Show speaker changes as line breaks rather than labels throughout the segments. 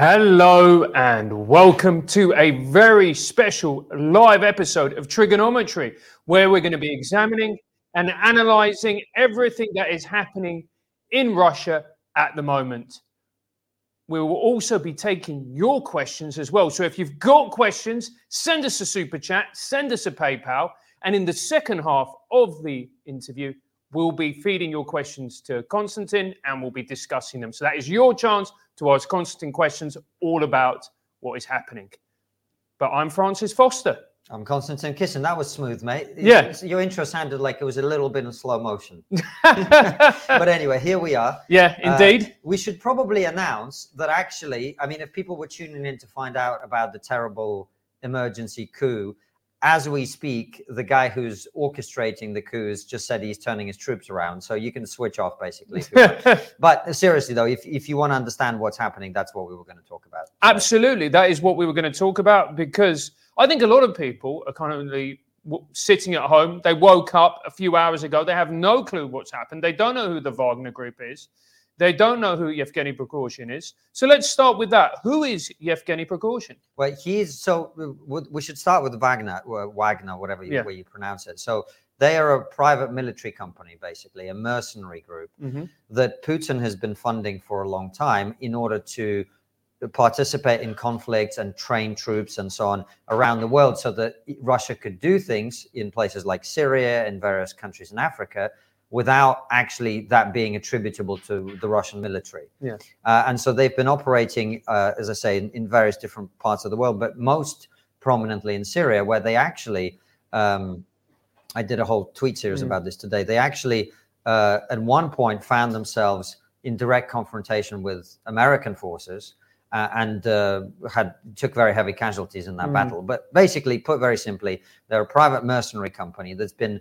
Hello and welcome to a very special live episode of TRIGGERnometry, where we're going to be examining and analyzing everything that is happening in Russia at the moment. We will also be taking your questions as well. So if you've got questions, send us a super chat, send us a PayPal, and in the second half of the interview, we'll be feeding your questions to Konstantin and we'll be discussing them. So that is your chance to ask Konstantin questions all about what is happening. But I'm Francis Foster.
I'm Konstantin Kisin. That was smooth, mate.
Yeah.
Your intro sounded like it was a little bit in slow motion. but anyway, here we are.
Yeah, indeed.
Uh, we should probably announce that actually, I mean, if people were tuning in to find out about the terrible emergency coup, as we speak, the guy who's orchestrating the coup has just said he's turning his troops around. So you can switch off basically. but seriously, though, if, if you want to understand what's happening, that's what we were going to talk about.
Absolutely. That is what we were going to talk about because I think a lot of people are kind of sitting at home. They woke up a few hours ago. They have no clue what's happened. They don't know who the Wagner group is. They don't know who Yevgeny Prigozhin is. So let's start with that. Who is Yevgeny Prigozhin?
Well, he's so we should start with Wagner, Wagner, whatever you, yeah. way you pronounce it. So they are a private military company, basically a mercenary group mm-hmm. that Putin has been funding for a long time in order to participate in conflicts and train troops and so on around the world so that Russia could do things in places like Syria and various countries in Africa without actually that being attributable to the Russian military.
Yeah.
Uh, and so they've been operating, uh, as I say, in, in, various different parts of the world, but most prominently in Syria, where they actually, um, I did a whole tweet series mm. about this today. They actually, uh, at one point, found themselves in direct confrontation with American forces. Uh, and uh, had took very heavy casualties in that mm. battle. But basically, put very simply, they're a private mercenary company that's been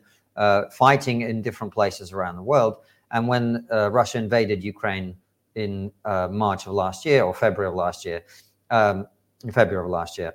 fighting in different places around the world. And when uh, Russia invaded Ukraine in uh, March of last year or February of last year, um, in February of last year,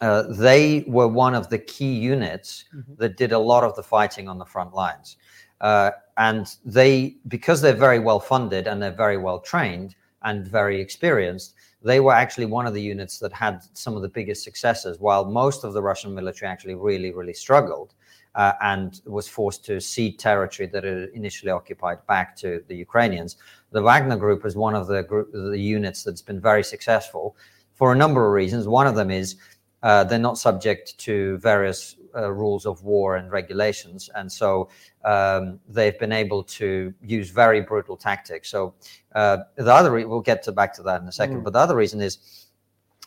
uh, they were one of the key units mm-hmm. that did a lot of the fighting on the front lines. Uh, and they, because they're very well funded and they're very well trained and very experienced, they were actually one of the units that had some of the biggest successes, while most of the Russian military actually really, really struggled uh, and was forced to cede territory that it initially occupied back to the Ukrainians. The Wagner Group is one of the group, the units that's been very successful for a number of reasons. One of them is uh, they're not subject to various uh, rules of war and regulations, and so um, they've been able to use very brutal tactics. So uh, the other re- we'll get to back to that in a second, mm. but the other reason is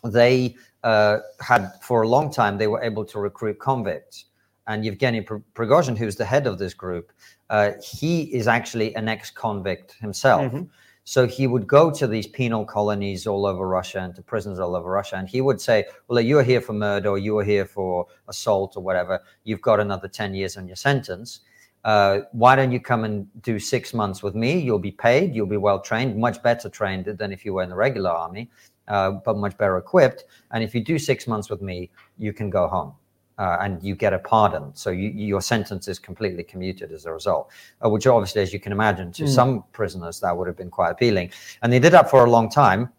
they uh, had for a long time they were able to recruit convicts and Yevgeny Prigozhin, who's the head of this group, uh, he is actually an ex-convict himself. Mm-hmm. So he would go to these penal colonies all over Russia and to prisons all over Russia, and he would say, "Well, you are here for murder, or you are here for assault, or whatever. You've got another ten years on your sentence. Uh, why don't you come and do six months with me? You'll be paid. You'll be well trained, much better trained than if you were in the regular army, uh, but much better equipped. And if you do six months with me, you can go home." Uh, and you get a pardon. So you, your sentence is completely commuted as a result, uh, which obviously, as you can imagine, to mm. some prisoners that would have been quite appealing. And they did that for a long time.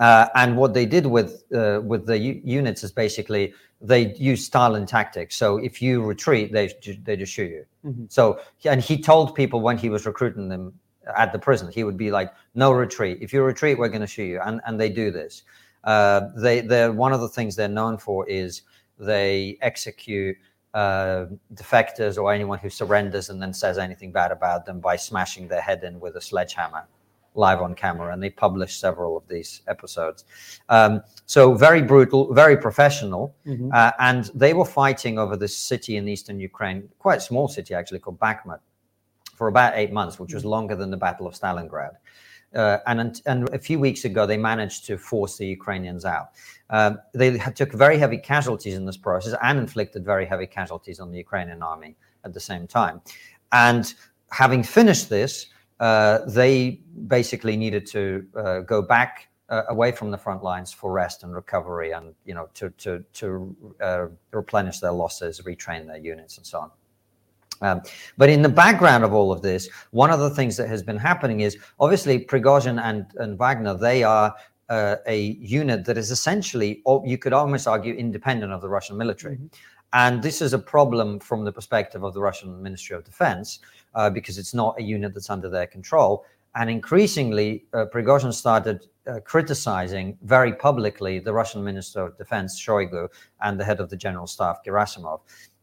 Uh, and what they did with uh, with the u- units is basically they use Stalin tactics. So if you retreat, they they just shoot you. Mm-hmm. So and he told people when he was recruiting them at the prison, he would be like, "No retreat. If you retreat, we're going to shoot you." And and they do this. Uh, they they're one of the things they're known for is they execute uh, defectors or anyone who surrenders and then says anything bad about them by smashing their head in with a sledgehammer live on camera. And they published several of these episodes. Um, so very brutal, very professional. Mm-hmm. Uh, and they were fighting over this city in eastern Ukraine, quite a small city actually, called Bakhmut, for about eight months, which was mm-hmm. longer than the Battle of Stalingrad. Uh, and, and a few weeks ago, they managed to force the Ukrainians out. Uh, they took very heavy casualties in this process and inflicted very heavy casualties on the Ukrainian army at the same time. And having finished this, uh, they basically needed to uh, go back uh, away from the front lines for rest and recovery, and you know to to to uh, replenish their losses, retrain their units, and so on. Um, but in the background of all of this, one of the things that has been happening is obviously Prigozhin and, and Wagner, they are uh, a unit that is essentially, or you could almost argue, independent of the Russian military. Mm-hmm. And this is a problem from the perspective of the Russian Ministry of Defense uh, because it's not a unit that's under their control. And increasingly, uh, Prigozhin started uh, criticizing very publicly the Russian Minister of Defense, Shoigu, and the head of the General Staff, Gerasimov.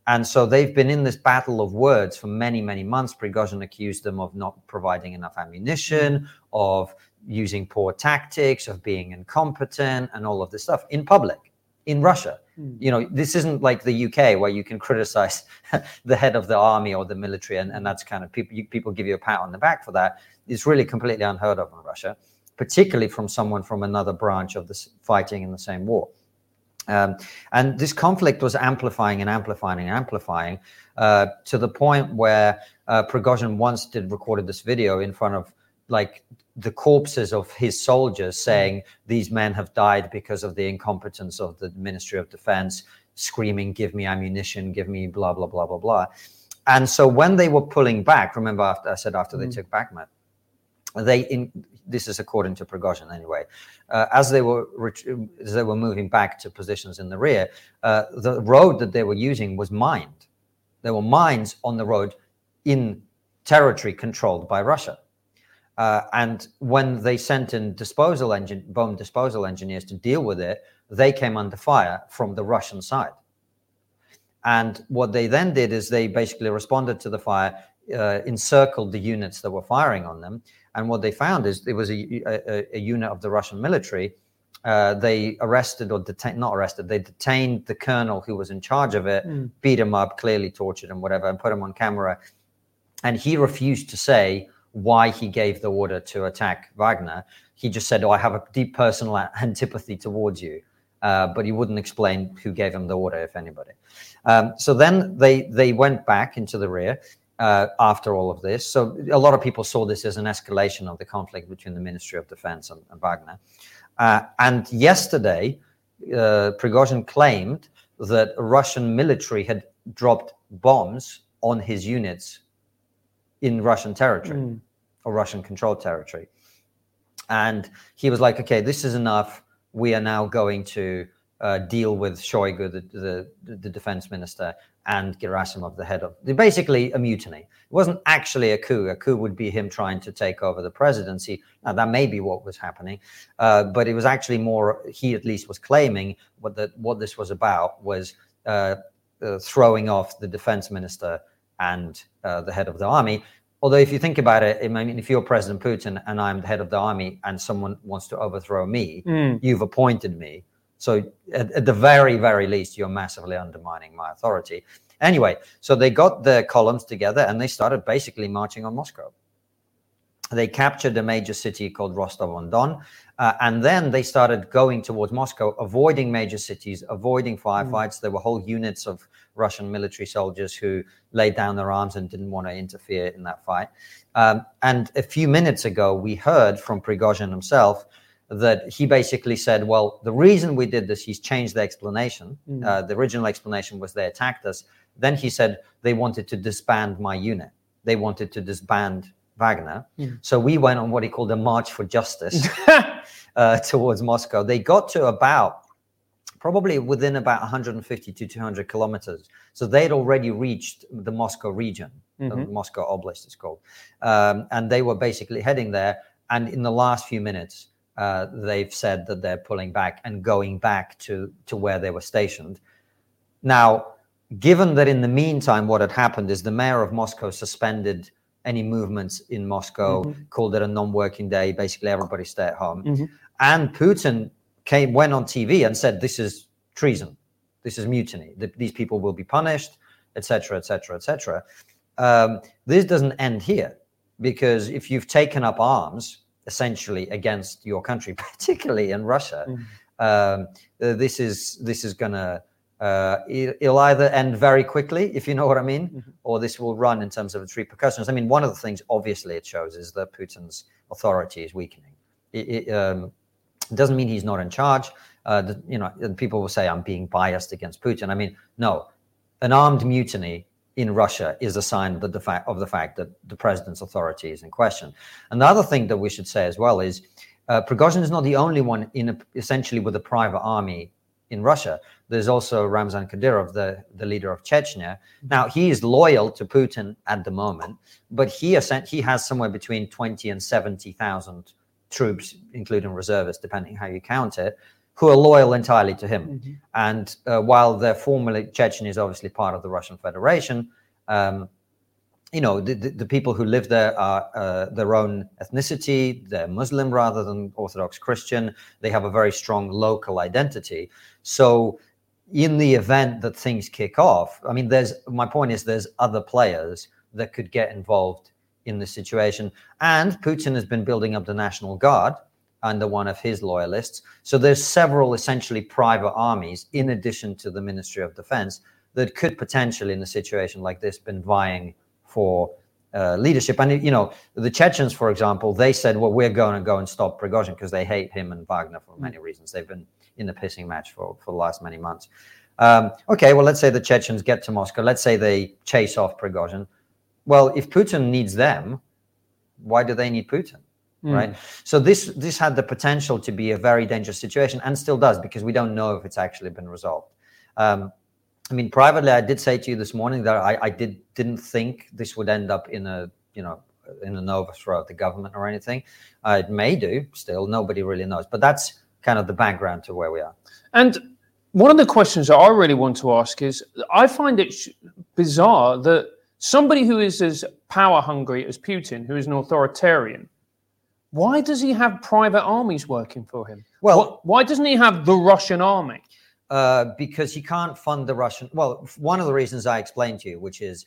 And so they've been in this battle of words for many, many months. Prigozhin accused them of not providing enough ammunition, of using poor tactics, of being incompetent, and all of this stuff in public in Russia. Mm. You know, this isn't like the UK where you can criticize the head of the army or the military, and, and that's kind of people you, people give you a pat on the back for that. It's really completely unheard of in Russia, particularly from someone from another branch of the fighting in the same war. Um, and this conflict was amplifying and amplifying and amplifying uh, to the point where uh, Prigozhin once did recorded this video in front of like the corpses of his soldiers saying these men have died because of the incompetence of the Ministry of Defense, screaming, give me ammunition, give me blah, blah, blah, blah, blah. And so when they were pulling back, remember after I said after mm. they took Bakhmut, they in this is according to Prigozhin anyway. Uh, as they were as they were moving back to positions in the rear, uh, the road that they were using was mined. There were mines on the road in territory controlled by Russia. Uh, and when they sent in disposal engine, bomb disposal engineers to deal with it, they came under fire from the Russian side. And what they then did is they basically responded to the fire, uh, encircled the units that were firing on them, and what they found is it was a, a, a unit of the Russian military. Uh, they arrested or detained, not arrested, they detained the colonel who was in charge of it, mm. beat him up, clearly tortured him, whatever, and put him on camera. And he refused to say why he gave the order to attack Wagner. He just said, Oh, I have a deep personal antipathy towards you. Uh, but he wouldn't explain who gave him the order, if anybody. Um, so then they they went back into the rear after all of this. So a lot of people saw this as an escalation of the conflict between the Ministry of Defense and, and Wagner. Uh, and yesterday, uh, Prigozhin claimed that Russian military had dropped bombs on his units in Russian territory mm. or Russian controlled territory. And he was like, okay, this is enough. We are now going to uh, deal with Shoigu, the, the, the defense minister, and Gerasimov, the head of basically a mutiny. It wasn't actually a coup. A coup would be him trying to take over the presidency. Now that may be what was happening, uh, but it was actually more. He at least was claiming what that what this was about was uh, uh, throwing off the defense minister and uh, the head of the army. Although, if you think about it, I mean, if you're President Putin and I'm the head of the army, and someone wants to overthrow me, mm. you've appointed me so at, at, the very, very least, you're massively undermining my authority. Anyway, so they got their columns together and they started basically marching on Moscow. They captured a major city called Rostov on Don, uh, and then they started going towards Moscow, avoiding major cities, avoiding firefights. Mm. There were whole units of Russian military soldiers who laid down their arms and didn't want to interfere in that fight. Um, and a few minutes ago, we heard from Prigozhin himself that he basically said, well, the reason we did this, he's changed the explanation. Mm. Uh, the original explanation was they attacked us. Then he said they wanted to disband my unit. They wanted to disband Wagner. Mm. So we went on what he called a march for justice uh, towards Moscow. They got to about probably within about 150 to 200 kilometers. So they'd already reached the Moscow region, mm-hmm. the Moscow Oblast is called. Um, and they were basically heading there. And in the last few minutes, uh, they've said that they're pulling back and going back to, to where they were stationed. Now, given that in the meantime, what had happened is the mayor of Moscow suspended any movements in Moscow, mm-hmm. called it a non-working day. Basically, everybody stay at home. Mm-hmm. And Putin came went on TV and said, "This is treason. This is mutiny. The, these people will be punished, etc., etc., etc." This doesn't end here because if you've taken up arms essentially against your country, particularly in Russia. Mm. Um, uh, this is this is gonna uh, it'll either end very quickly, if you know what I mean, mm-hmm. or this will run in terms of its repercussions. I mean, one of the things obviously it shows is that Putin's authority is weakening. It, it um, doesn't mean he's not in charge. Uh, the, you know, people will say I'm being biased against Putin. I mean, no, an armed mutiny in Russia is a sign that the fact of the fact that the president's authority is in question. Another thing that we should say as well is Uh, Prigozhin is not the only one in a, essentially with a private army in Russia. There's also Ramzan Kadyrov, the, the leader of Chechnya. Now, he is loyal to Putin at the moment, but he, he has somewhere between 20 and 70,000 troops, including reservists, depending how you count it, who are loyal entirely to him. Mm-hmm. And uh, while they're formally, Chechen is obviously part of the Russian Federation, um, you know, the, the, the, people who live there are uh, their own ethnicity, they're Muslim rather than Orthodox Christian. They have a very strong local identity. So, in the event that things kick off, I mean, there's my point is there's other players that could get involved in the situation. And Putin has been building up the National Guard under one of his loyalists. So there's several essentially private armies in addition to the Ministry of Defense that could potentially, in a situation like this, been vying for uh, leadership. And you know, the Chechens, for example, they said, "Well, we're going to go and stop Prigozhin because they hate him and Wagner for many reasons. They've been in the pissing match for for the last many months." Um, okay, well, let's say the Chechens get to Moscow. Let's say they chase off Prigozhin. Well, if Putin needs them, why do they need Putin? Mm. Right. So this this had the potential to be a very dangerous situation, and still does because we don't know if it's actually been resolved. Um, I mean, privately, I did say to you this morning that I, I did didn't think this would end up in a you know in an overthrow of the government or anything. Uh, it may do. Still, nobody really knows. But that's kind of the background to where we are.
And one of the questions that I really want to ask is, I find it bizarre that somebody who is as power hungry as Putin, who is an authoritarian, why does he have private armies working for him? Well, why, doesn't he have the Russian army?
Uh, because he can't fund the Russian. Well, one of the reasons I explained to you, which is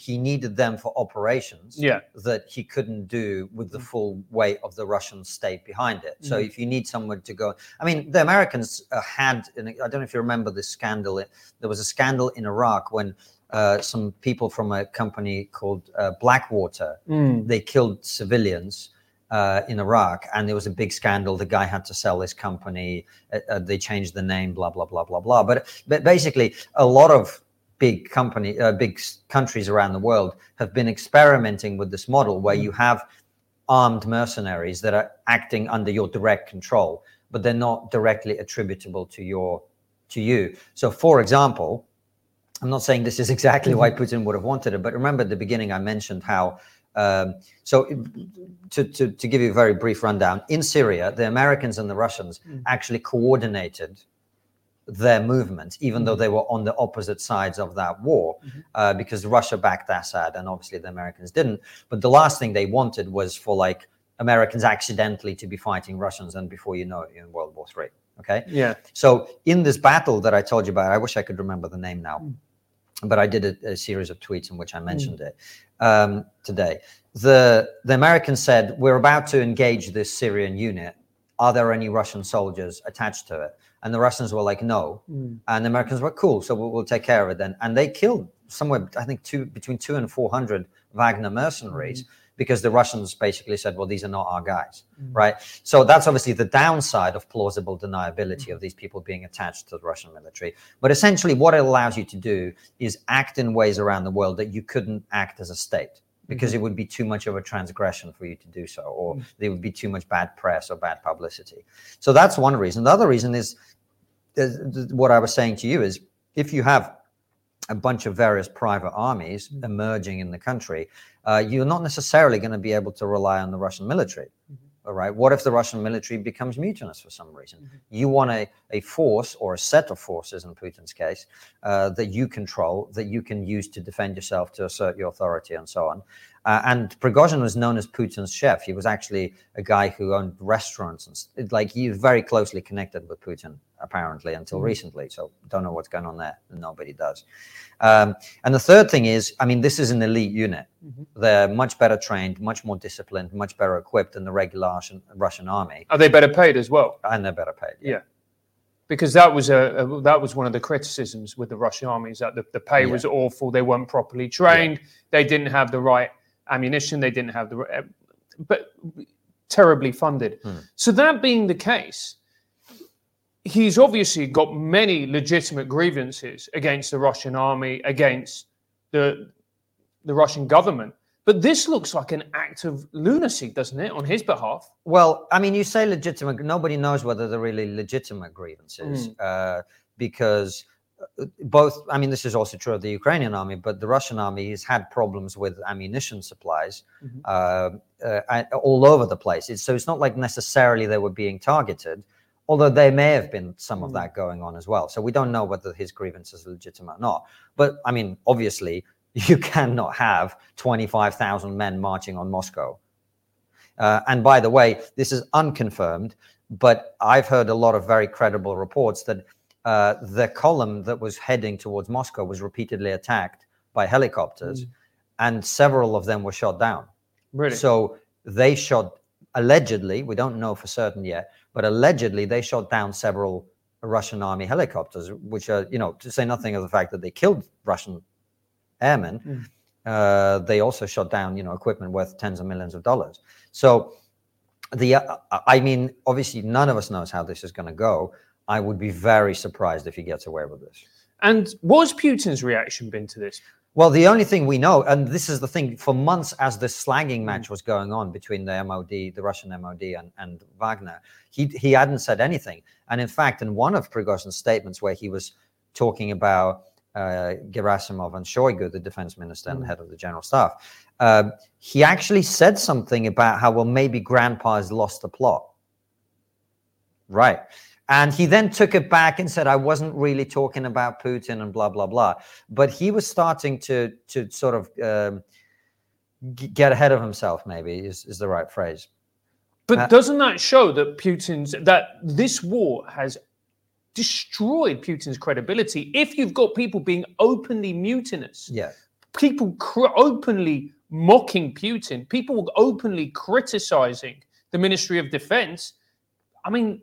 he needed them for operations
yeah.
that he couldn't do with the full weight of the Russian state behind it. So mm-hmm. if you need someone to go, I mean, the Americans uh, had, I don't know if you remember this scandal. There was a scandal in Iraq when uh, some people from a company called uh, Blackwater mm. they killed civilians uh, in Iraq, and there was a big scandal. The guy had to sell his company. Uh, uh, they changed the name, blah blah blah blah blah. But but basically, a lot of big company, uh, big countries around the world have been experimenting with this model where you have armed mercenaries that are acting under your direct control, but they're not directly attributable to your to you. So, for example, I'm not saying this is exactly why mm-hmm. Putin would have wanted it, but remember at the beginning I mentioned how so, to, to, to, give you a very brief rundown, in Syria, the Americans and the Russians mm. actually coordinated their movement, even mm. though they were on the opposite sides of that war, mm-hmm. uh, because Russia backed Assad and obviously the Americans didn't. But the last thing they wanted was for like Americans accidentally to be fighting Russians, and before you know it, in World War Three. Okay.
Yeah.
So in this battle that I told you about, I wish I could remember the name now. But I did a, a, series of tweets in which I mentioned mm. it um, today. The the Americans said we're about to engage this Syrian unit. Are there any Russian soldiers attached to it? And the Russians were like, no. Mm. And the Americans were cool, so we'll, we'll, take care of it then. And they killed somewhere, I think, two between two and four hundred Wagner mercenaries. Mm because the Russians basically said, well, these are not our guys, mm. right? So that's obviously the downside of plausible deniability mm. of these people being attached to the Russian military. But essentially, what it allows you to do is act in ways around the world that you couldn't act as a state because mm-hmm. it would be too much of a transgression for you to do so, or mm. there would be too much bad press or bad publicity. So that's one reason. The other reason is, is what I was saying to you is if you have a bunch of various private armies mm. emerging in the country, uh, you're not necessarily going to be able to rely on the Russian military. Mm-hmm. All right. What if the Russian military becomes mutinous for some reason? Mm-hmm. You want a, a force or a set of forces, in Putin's case, uh, that you control, that you can use to defend yourself, to assert your authority, and so on. Uh, and Prigozhin was known as Putin's chef. He was actually a guy who owned restaurants and like he was very closely connected with Putin apparently until mm-hmm. recently. So don't know what's going on there. Nobody does. Um, and the third thing is, I mean, this is an elite unit. Mm-hmm. They're much better trained, much more disciplined, much better equipped than the regular Russian, Russian army.
Are they better paid as well?
And they're better paid.
Yeah. yeah. Because that was a, a, that was one of the criticisms with the Russian army is that the, the pay yeah. was awful. They weren't properly trained. Yeah. They didn't have the right ammunition. They didn't have the, uh, but terribly funded. Hmm. So that being the case, he's obviously got many legitimate grievances against the Russian army, against the the Russian government. But this looks like an act of lunacy, doesn't it, on his behalf?
Well, I mean, you say legitimate. Nobody knows whether they're really legitimate grievances uh, because both. I mean, this is also true of the Ukrainian army, but the Russian army has had problems with ammunition supplies
Mhm.
uh, uh, all over the place. It's, so it's not like necessarily they were being targeted, although there may have been some of
Mm.
that going on as well. So we don't know whether his grievance is legitimate or not. But I mean, obviously, you cannot have 25,000 men marching on Moscow. Uh, and by the way, this is unconfirmed, but I've heard a lot of very credible reports that uh, the column that was heading towards Moscow was repeatedly attacked by helicopters, and several of them were shot down.
Really?
So they shot allegedly, we don't know for certain yet, but allegedly they shot down several Russian army helicopters, which are, you know, to say nothing of the fact that they killed Russian airmen.
Mm.
Uh, they also shot down, you know, equipment worth tens of millions of dollars. So the, uh, I mean, obviously none of us knows how this is going to go. I would be very surprised if he gets away with this.
and what has Putin's reaction been to this?
Well, the only thing we know, and this is the thing, for months as this slagging match was going on between the MOD, the Russian MOD, and, and Wagner, he he hadn't said anything. And in fact, in one of Prigozhin's statements, where he was talking about uh, Gerasimov and Shoigu, the defense minister and
Mm.
head of the general staff, uh, he actually said something about how well maybe Grandpa has lost the plot. Right. And he then took it back and said, I wasn't really talking about Putin and blah, blah, blah. But he was starting to, to sort of um, g- get ahead of himself, maybe is, is the right phrase.
But
Uh,
doesn't that show that Putin's that this war has destroyed Putin's credibility? If you've got people being openly mutinous,
Yeah.
people cr- openly mocking Putin, people openly criticizing the Ministry of Defense, I mean,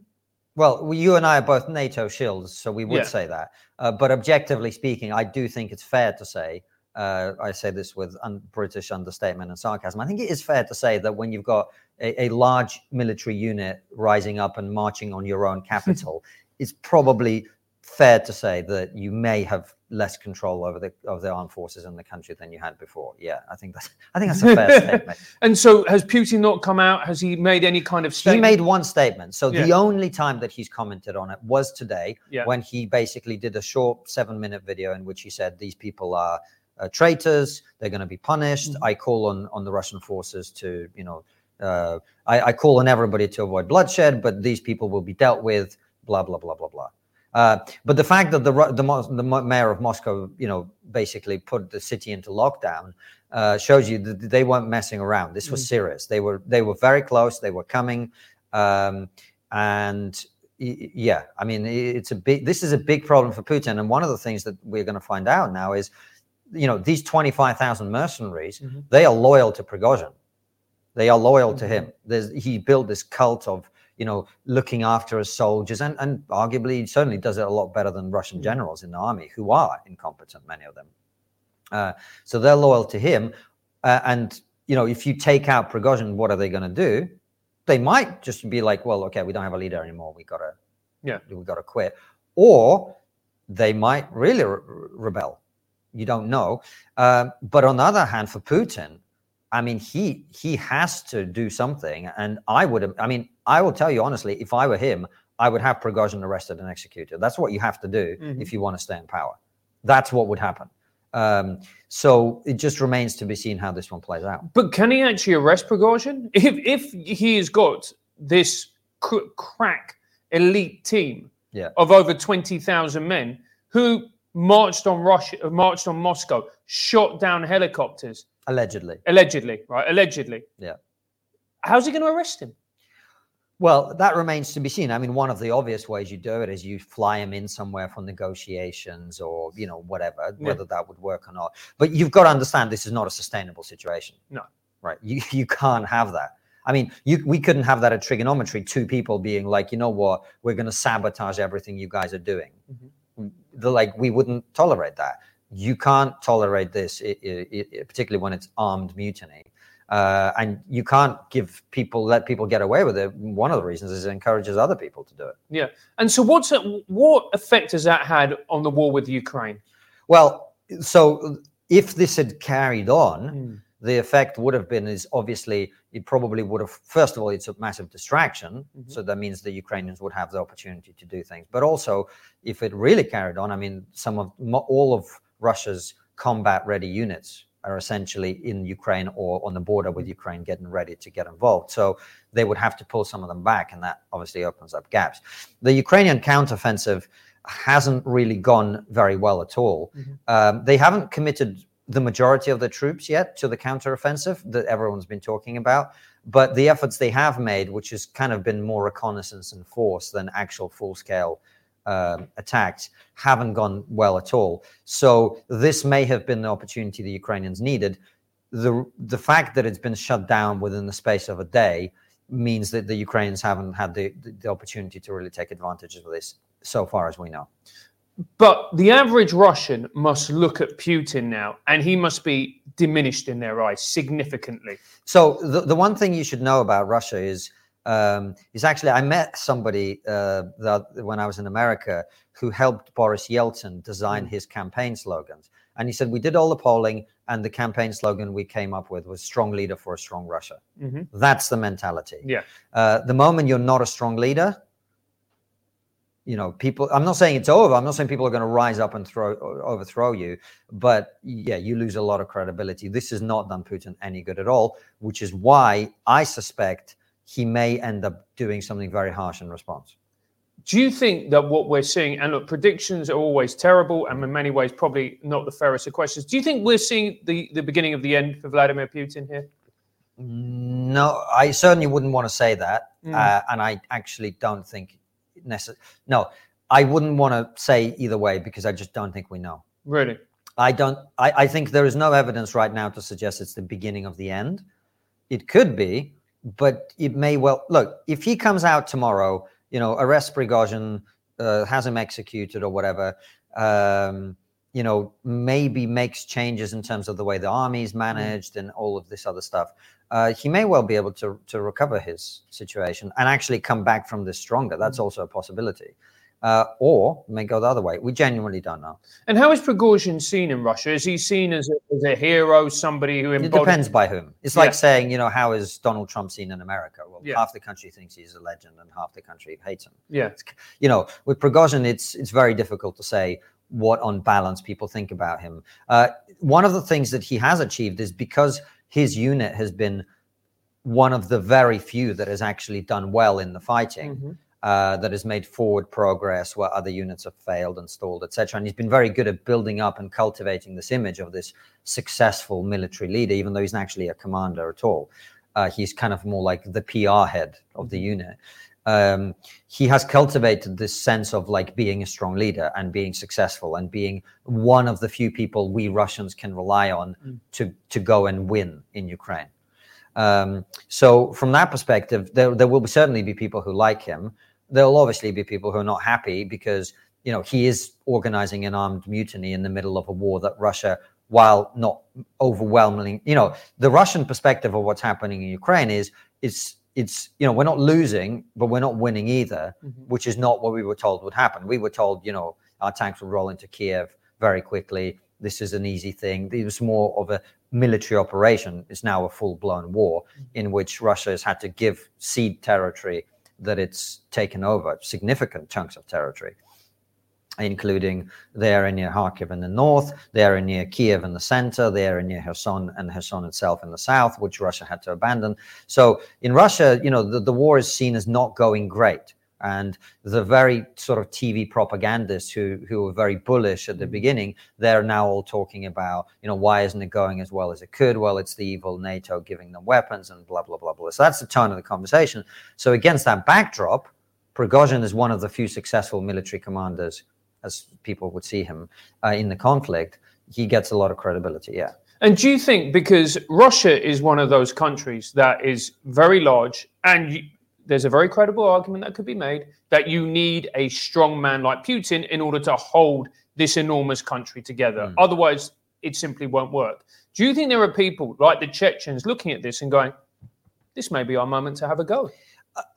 Well, you and I are both NATO shields, so we would
Yeah.
say that. Uh, but objectively speaking, I do think it's fair to say, uh, I say this with un- British understatement and sarcasm. I think it is fair to say that when you've got a, a large military unit rising up and marching on your own capital, it's probably fair to say that you may have less control over the of the armed forces in the country than you had before. Yeah, I think that's I think that's a fair statement.
and so has Putin not come out? Has he made any kind of statement?
He made one statement. So the only time that he's commented on it was today
Yeah.
when he basically did a short seven minute video in which he said these people are uh, traitors. They're going to be punished.
Mhm.
I call on on the Russian forces to you know uh, I, I call on everybody to avoid bloodshed, but these people will be dealt with. Blah blah blah blah blah. Uh, but the fact that the the, the mayor of Moscow, you know, basically put the city into lockdown, uh, shows you that they weren't messing around. This was
Mm.
serious. They were they were very close. They were coming, um, and yeah, I mean, it's a big. This is a big problem for Putin. And one of the things that we're going to find out now is, you know, these twenty five thousand mercenaries,
Mhm.
they are loyal to Prigozhin. They are loyal to
Mhm.
him. There's, he built this cult of you know looking after his soldiers, and and arguably certainly does it a lot better than Russian
Mhm.
generals in the army, who are incompetent, many of them. Uh, so they're loyal to him, uh, and you know if you take out Prigozhin, what are they going to do? They might just be like, well, okay, we don't have a leader anymore. We gotta,
Yeah.
we gotta quit, or they might really re- rebel. You don't know. Um, but on the other hand, for Putin, I mean, he he has to do something, and I would. I mean, I will tell you honestly, if I were him, I would have Prigozhin arrested and executed. That's what you have to do
Mhm.
if you want to stay in power. That's what would happen. Um, so it just remains to be seen how this one plays out.
But can he actually arrest Prigozhin? If if he has got this cr- crack elite team
Yeah.
of over twenty thousand men who marched on Russia, marched on Moscow, shot down helicopters,
Allegedly.
allegedly, right? Allegedly.
Yeah.
How's he going to arrest him?
Well, that remains to be seen. I mean, one of the obvious ways you do it is you fly him in somewhere for negotiations or, you know, whatever,
Yeah.
whether that would work or not. But you've got to understand this is not a sustainable situation.
No.
Right. You, you can't have that. I mean, you, we couldn't have that at TRIGGERnometry, two people being like, you know what, we're going to sabotage everything you guys are doing. Mm-hmm. The, like, we wouldn't tolerate that. You can't tolerate this, i i i particularly when it's armed mutiny. Uh, and you can't give people let people get away with it. One of the reasons is it encourages other people to do it. Yeah.
And so, what's it, what effect has that had on the war with Ukraine?
Well, so if this had carried on, the effect would have been is obviously it probably would have first of all it's a massive distraction
Mhm.
so that means the ukrainians would have the opportunity to do things but also if it really carried on i mean some of all of russia's combat ready units are essentially in ukraine or on the border with ukraine getting ready to get involved so they would have to pull some of them back and that obviously opens up gaps the ukrainian counteroffensive hasn't really gone very well at all
Mhm.
um, they haven't committed the majority of the troops yet to the counteroffensive that everyone's been talking about. But the efforts they have made, which has kind of been more reconnaissance and force than actual full scale um, attacks, haven't gone well at all. So this may have been the opportunity the Ukrainians needed. The, the fact that it's been shut down within the space of a day means that the Ukrainians haven't had the, the, the opportunity to really take advantage of this so far as we know.
But the average Russian must look at Putin now, and he must be diminished in their eyes significantly.
So the, the one thing you should know about Russia is um, is actually I met somebody uh, that when I was in America who helped Boris Yeltsin design
Mm.
his campaign slogans, and he said we did all the polling, and the campaign slogan we came up with was "Strong leader for a strong Russia."
Mhm.
That's the mentality.
Yeah.
Uh, the moment you're not a strong leader, you know, people. I'm not saying it's over. I'm not saying people are going to rise up and throw overthrow you, but yeah, you lose a lot of credibility. This has not done Putin any good at all, which is why I suspect he may end up doing something very harsh in response.
Do you think that what we're seeing, and look, predictions are always terrible, and in many ways, probably not the fairest of questions. Do you think we're seeing the, the beginning of the end for Vladimir Putin here?
No, I certainly wouldn't want to say that,
Mm.
uh, and I actually don't think necessary. No, I wouldn't want to say either way because I just don't think we know.
Really?
I don't. I, I think there is no evidence right now to suggest it's the beginning of the end. It could be, but it may well. Look, if he comes out tomorrow, you know, arrests Prigozhin, uh, has him executed or whatever, um, you know, maybe makes changes in terms of the way the army is managed and all of this other stuff. Uh, he may well be able to to recover his situation and actually come back from this stronger. That's also a possibility. Uh, or may go the other way. We genuinely don't know.
And how is Prigozhin seen in Russia? Is he seen as a, as a hero, somebody who embodies...
It depends by whom. It's
Yeah.
like saying, you know, how is Donald Trump seen in America? Well,
Yeah.
half the country thinks he's a legend, and half the country hates him.
Yeah.
You know, with Prigozhin, it's it's very difficult to say what, on balance, people think about him. Uh, one of the things that he has achieved is because his unit has been one of the very few that has actually done well in the fighting.
Mhm.
Uh, that has made forward progress where other units have failed and stalled, etc. And he's been very good at building up and cultivating this image of this successful military leader, even though he's not actually a commander at all. Uh, he's kind of more like the PR head of the unit. Um, he has cultivated this sense of like being a strong leader and being successful and being one of the few people we Russians can rely on
Mm.
to to go and win in Ukraine. Um, so from that perspective, there, there will certainly be people who like him. There will obviously be people who are not happy because you know he is organizing an armed mutiny in the middle of a war that Russia, while not overwhelmingly, you know, the Russian perspective of what's happening in Ukraine is it's it's you know we're not losing, but we're not winning either,
Mhm.
which is not what we were told would happen. We were told, you know, our tanks would roll into Kiev very quickly. This is an easy thing. It was more of a military operation. It's now a full blown war in which Russia has had to give cede territory that it's taken over, significant chunks of territory, including the area near Kharkiv in the north, the area near Kiev in the center, the area near Kherson and Kherson itself in the south, which Russia had to abandon. So in Russia, you know, the, the war is seen as not going great. And the very sort of TV propagandists who who were very bullish at the
Mhm.
beginning, they're now all talking about, you know, why isn't it going as well as it could? Well, it's the evil NATO giving them weapons and blah blah blah blah. So that's the tone of the conversation. So against that backdrop, Prigozhin is one of the few successful military commanders, as people would see him uh, in the conflict. He gets a lot of credibility. Yeah.
And do you think because Russia is one of those countries that is very large, and there's a very credible argument that could be made that you need a strong man like Putin in order to hold this enormous country together.
Mm.
Otherwise, it simply won't work. Do you think there are people like the Chechens looking at this and going, "This may be our moment to have a go"?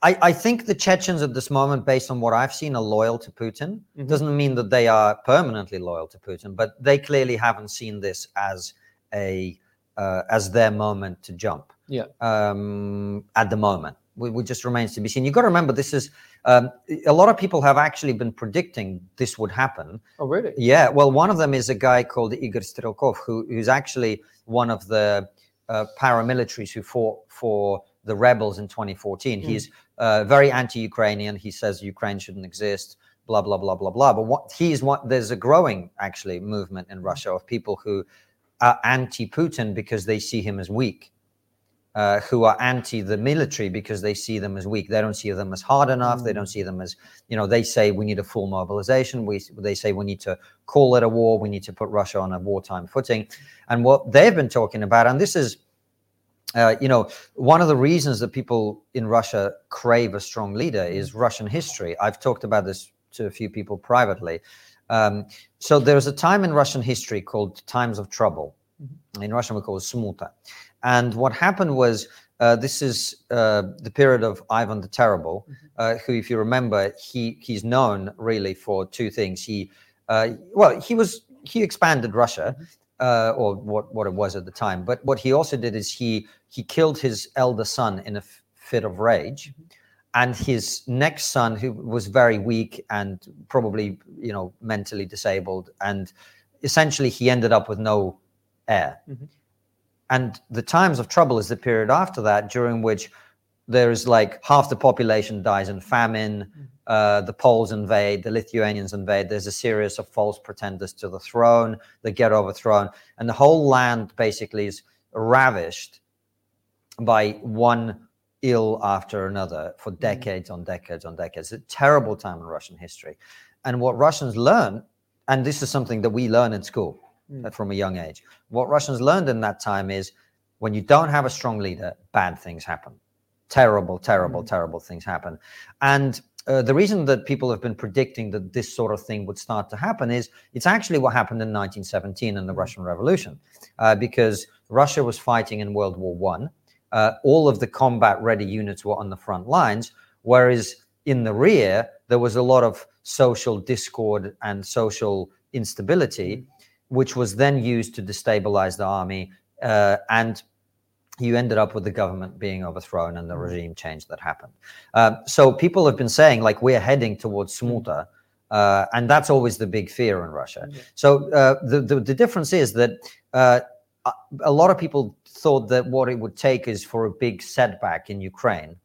I, I think the Chechens at this moment, based on what I've seen, are loyal to Putin.
Mhm.
Doesn't mean that they are permanently loyal to Putin, but they clearly haven't seen this as a uh, as their moment to jump.
Yeah.
Um, at the moment, we, we just remains to be seen. You've got to remember, this is um, a lot of people have actually been predicting this would happen.
Oh, really?
Yeah. Well, one of them is a guy called Igor Strelkov, who, who's actually one of the uh, paramilitaries who fought for the rebels in 2014.
Mm.
He's uh, very anti-Ukrainian. He says Ukraine shouldn't exist. Blah blah blah blah blah. But what he's what there's a growing actually movement in Russia of people who are anti-Putin because they see him as weak. Uh, who are anti the military because they see them as weak. They don't see them as hard enough. They
Mm.
don't see them as, you know, they say we need a full mobilization. We they say we need to call it a war. We need to put Russia on a wartime footing. And what they've been talking about, and this is, uh, you know, one of the reasons that people in Russia crave a strong leader is Russian history. I've talked about this to a few people privately. Um, so there was a time in Russian history called times of trouble. In Russian, we call it smuta. And what happened was uh, this is uh, the period of Ivan the Terrible, uh, who, if you remember, he he's known really for two things. He uh, well, he was he expanded Russia, uh, or what what it was at the time. But what he also did is he he killed his elder son in a f- fit of rage, and his next son, who was very weak and probably you know mentally disabled, and essentially he ended up with no heir.
Mhm.
And the times of trouble is the period after that, during which there is like half the population dies in famine. Uh, the Poles invade, the Lithuanians invade. There's a series of false pretenders to the throne that get overthrown, and the whole land basically is ravished by one ill after another for decades on decades on decades. It's a terrible time in Russian history. And what Russians learn, and this is something that we learn in school uh, from a young age, what Russians learned in that time is when you don't have a strong leader, bad things happen. Terrible, terrible, terrible things happen. And uh, the reason that people have been predicting that this sort of thing would start to happen is it's actually what happened in 1917 in the Russian Revolution, uh, because Russia was fighting in World War One. Uh, all of the combat-ready units were on the front lines, whereas in the rear there was a lot of social discord and social instability, which was then used to destabilize the army, uh, and you ended up with the government being overthrown and the regime change that happened. Um, so people have been saying like we're heading towards smuta, uh, and that's always the big fear in Russia.
Yeah.
So uh, the, the the difference is that uh, a- a lot of people thought that what it would take is for a big setback in Ukraine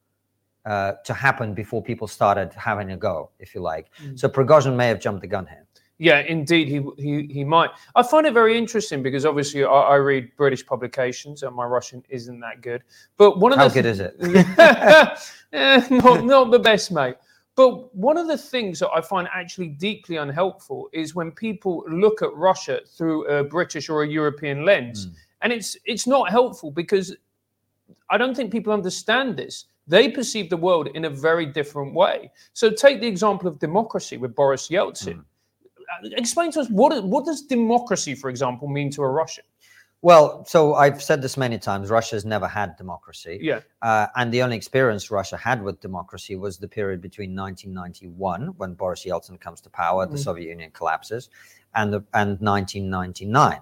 uh, to happen before people started having a go, if you like.
Mm.
So Prigozhin may have jumped the gun here.
Yeah, indeed, he he he might. I find it very interesting because obviously I, I read British publications and my Russian isn't that good. But one of
How
the
good is it?
Eh, not not the best, mate. But one of the things that I find actually deeply unhelpful is when people look at Russia through a British or a European lens,
Mm.
and it's it's not helpful because I don't think people understand this. They perceive the world in a very different way. So take the example of democracy with Boris Yeltsin.
Mm.
Uh, Explain to us what what does democracy, for example, mean to a Russian?
Well, so I've said this many times. Russia's never had democracy,
Yeah,
uh, and the only experience Russia had with democracy was the period between 1991, when Boris Yeltsin comes to power, the
Mm.
Soviet Union collapses, and the, and 1999,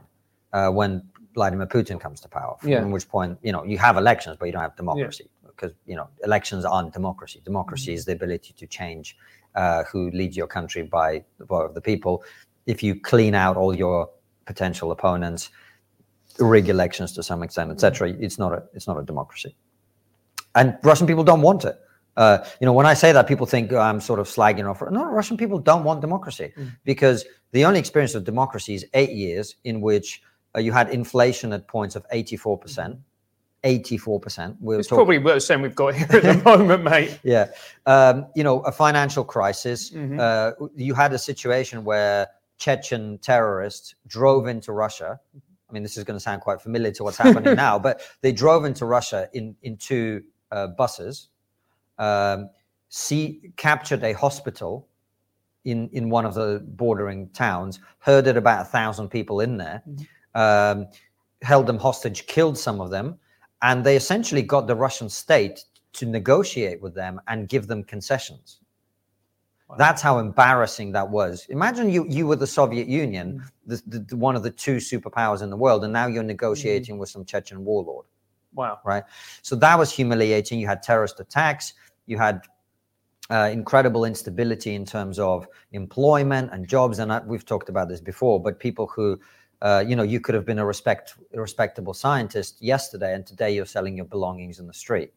uh, when Vladimir Putin comes to power. From
Yeah.
which point, you know, you have elections, but you don't have democracy because you know elections aren't democracy. Democracy is the ability to change uh, who leads your country by the vote of the people. If you clean out all your potential opponents, rig elections to some extent, etc., it's not a it's not a democracy. And Russian people don't want it. Uh, you know, when I say that, people think oh, I'm sort of slagging off. No, Russian people don't want democracy
Mm.
because the only experience of democracy is eight years in which uh, you had inflation at points of 84 percent. 84 percent. We were
it's
talking-
probably the same we've got here at the moment, mate.
yeah um, you know a financial crisis
Mhm.
uh, you had a situation where chechen terrorists drove into russia i mean this is going to sound quite familiar to what's happening now but they drove into russia in in two uh, buses um, see captured a hospital in in one of the bordering towns herded about a thousand people in there um, held them hostage killed some of them and they essentially got the russian state to negotiate with them and give them concessions That's how embarrassing that was. Imagine you you were the Soviet Union, the, the, the- one of the two superpowers in the world, and now you're negotiating with some Chechen warlord.
Wow.
right? So that was humiliating. You had terrorist attacks. You had uh, incredible instability in terms of employment and jobs. And I, we've talked about this before. But people who, uh, you know, you could have been a respect, respectable scientist yesterday, and today you're selling your belongings in the street.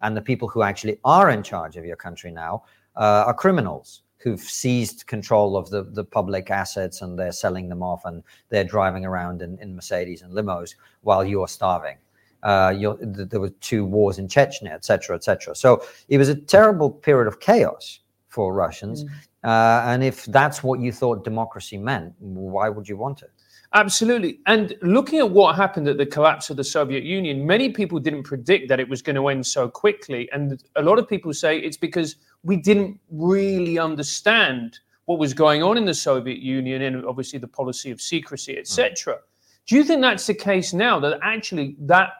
And the people who actually are in charge of your country now uh, are criminals who've seized control of the, the public assets and they're selling them off and they're driving around in, in Mercedes and limos while you're starving uh, you're, th- there were two wars in Chechnya, et cetera, et cetera. So it was a terrible period of chaos for Russians. Uh, and if that's what you thought democracy meant, why would you want it?
Absolutely. And looking at what happened at the collapse of the Soviet Union, many people didn't predict that it was going to end so quickly. And a lot of people say it's because we didn't really understand what was going on in the Soviet Union and obviously the policy of secrecy, etc. Hmm. Do you think that's the case now that actually that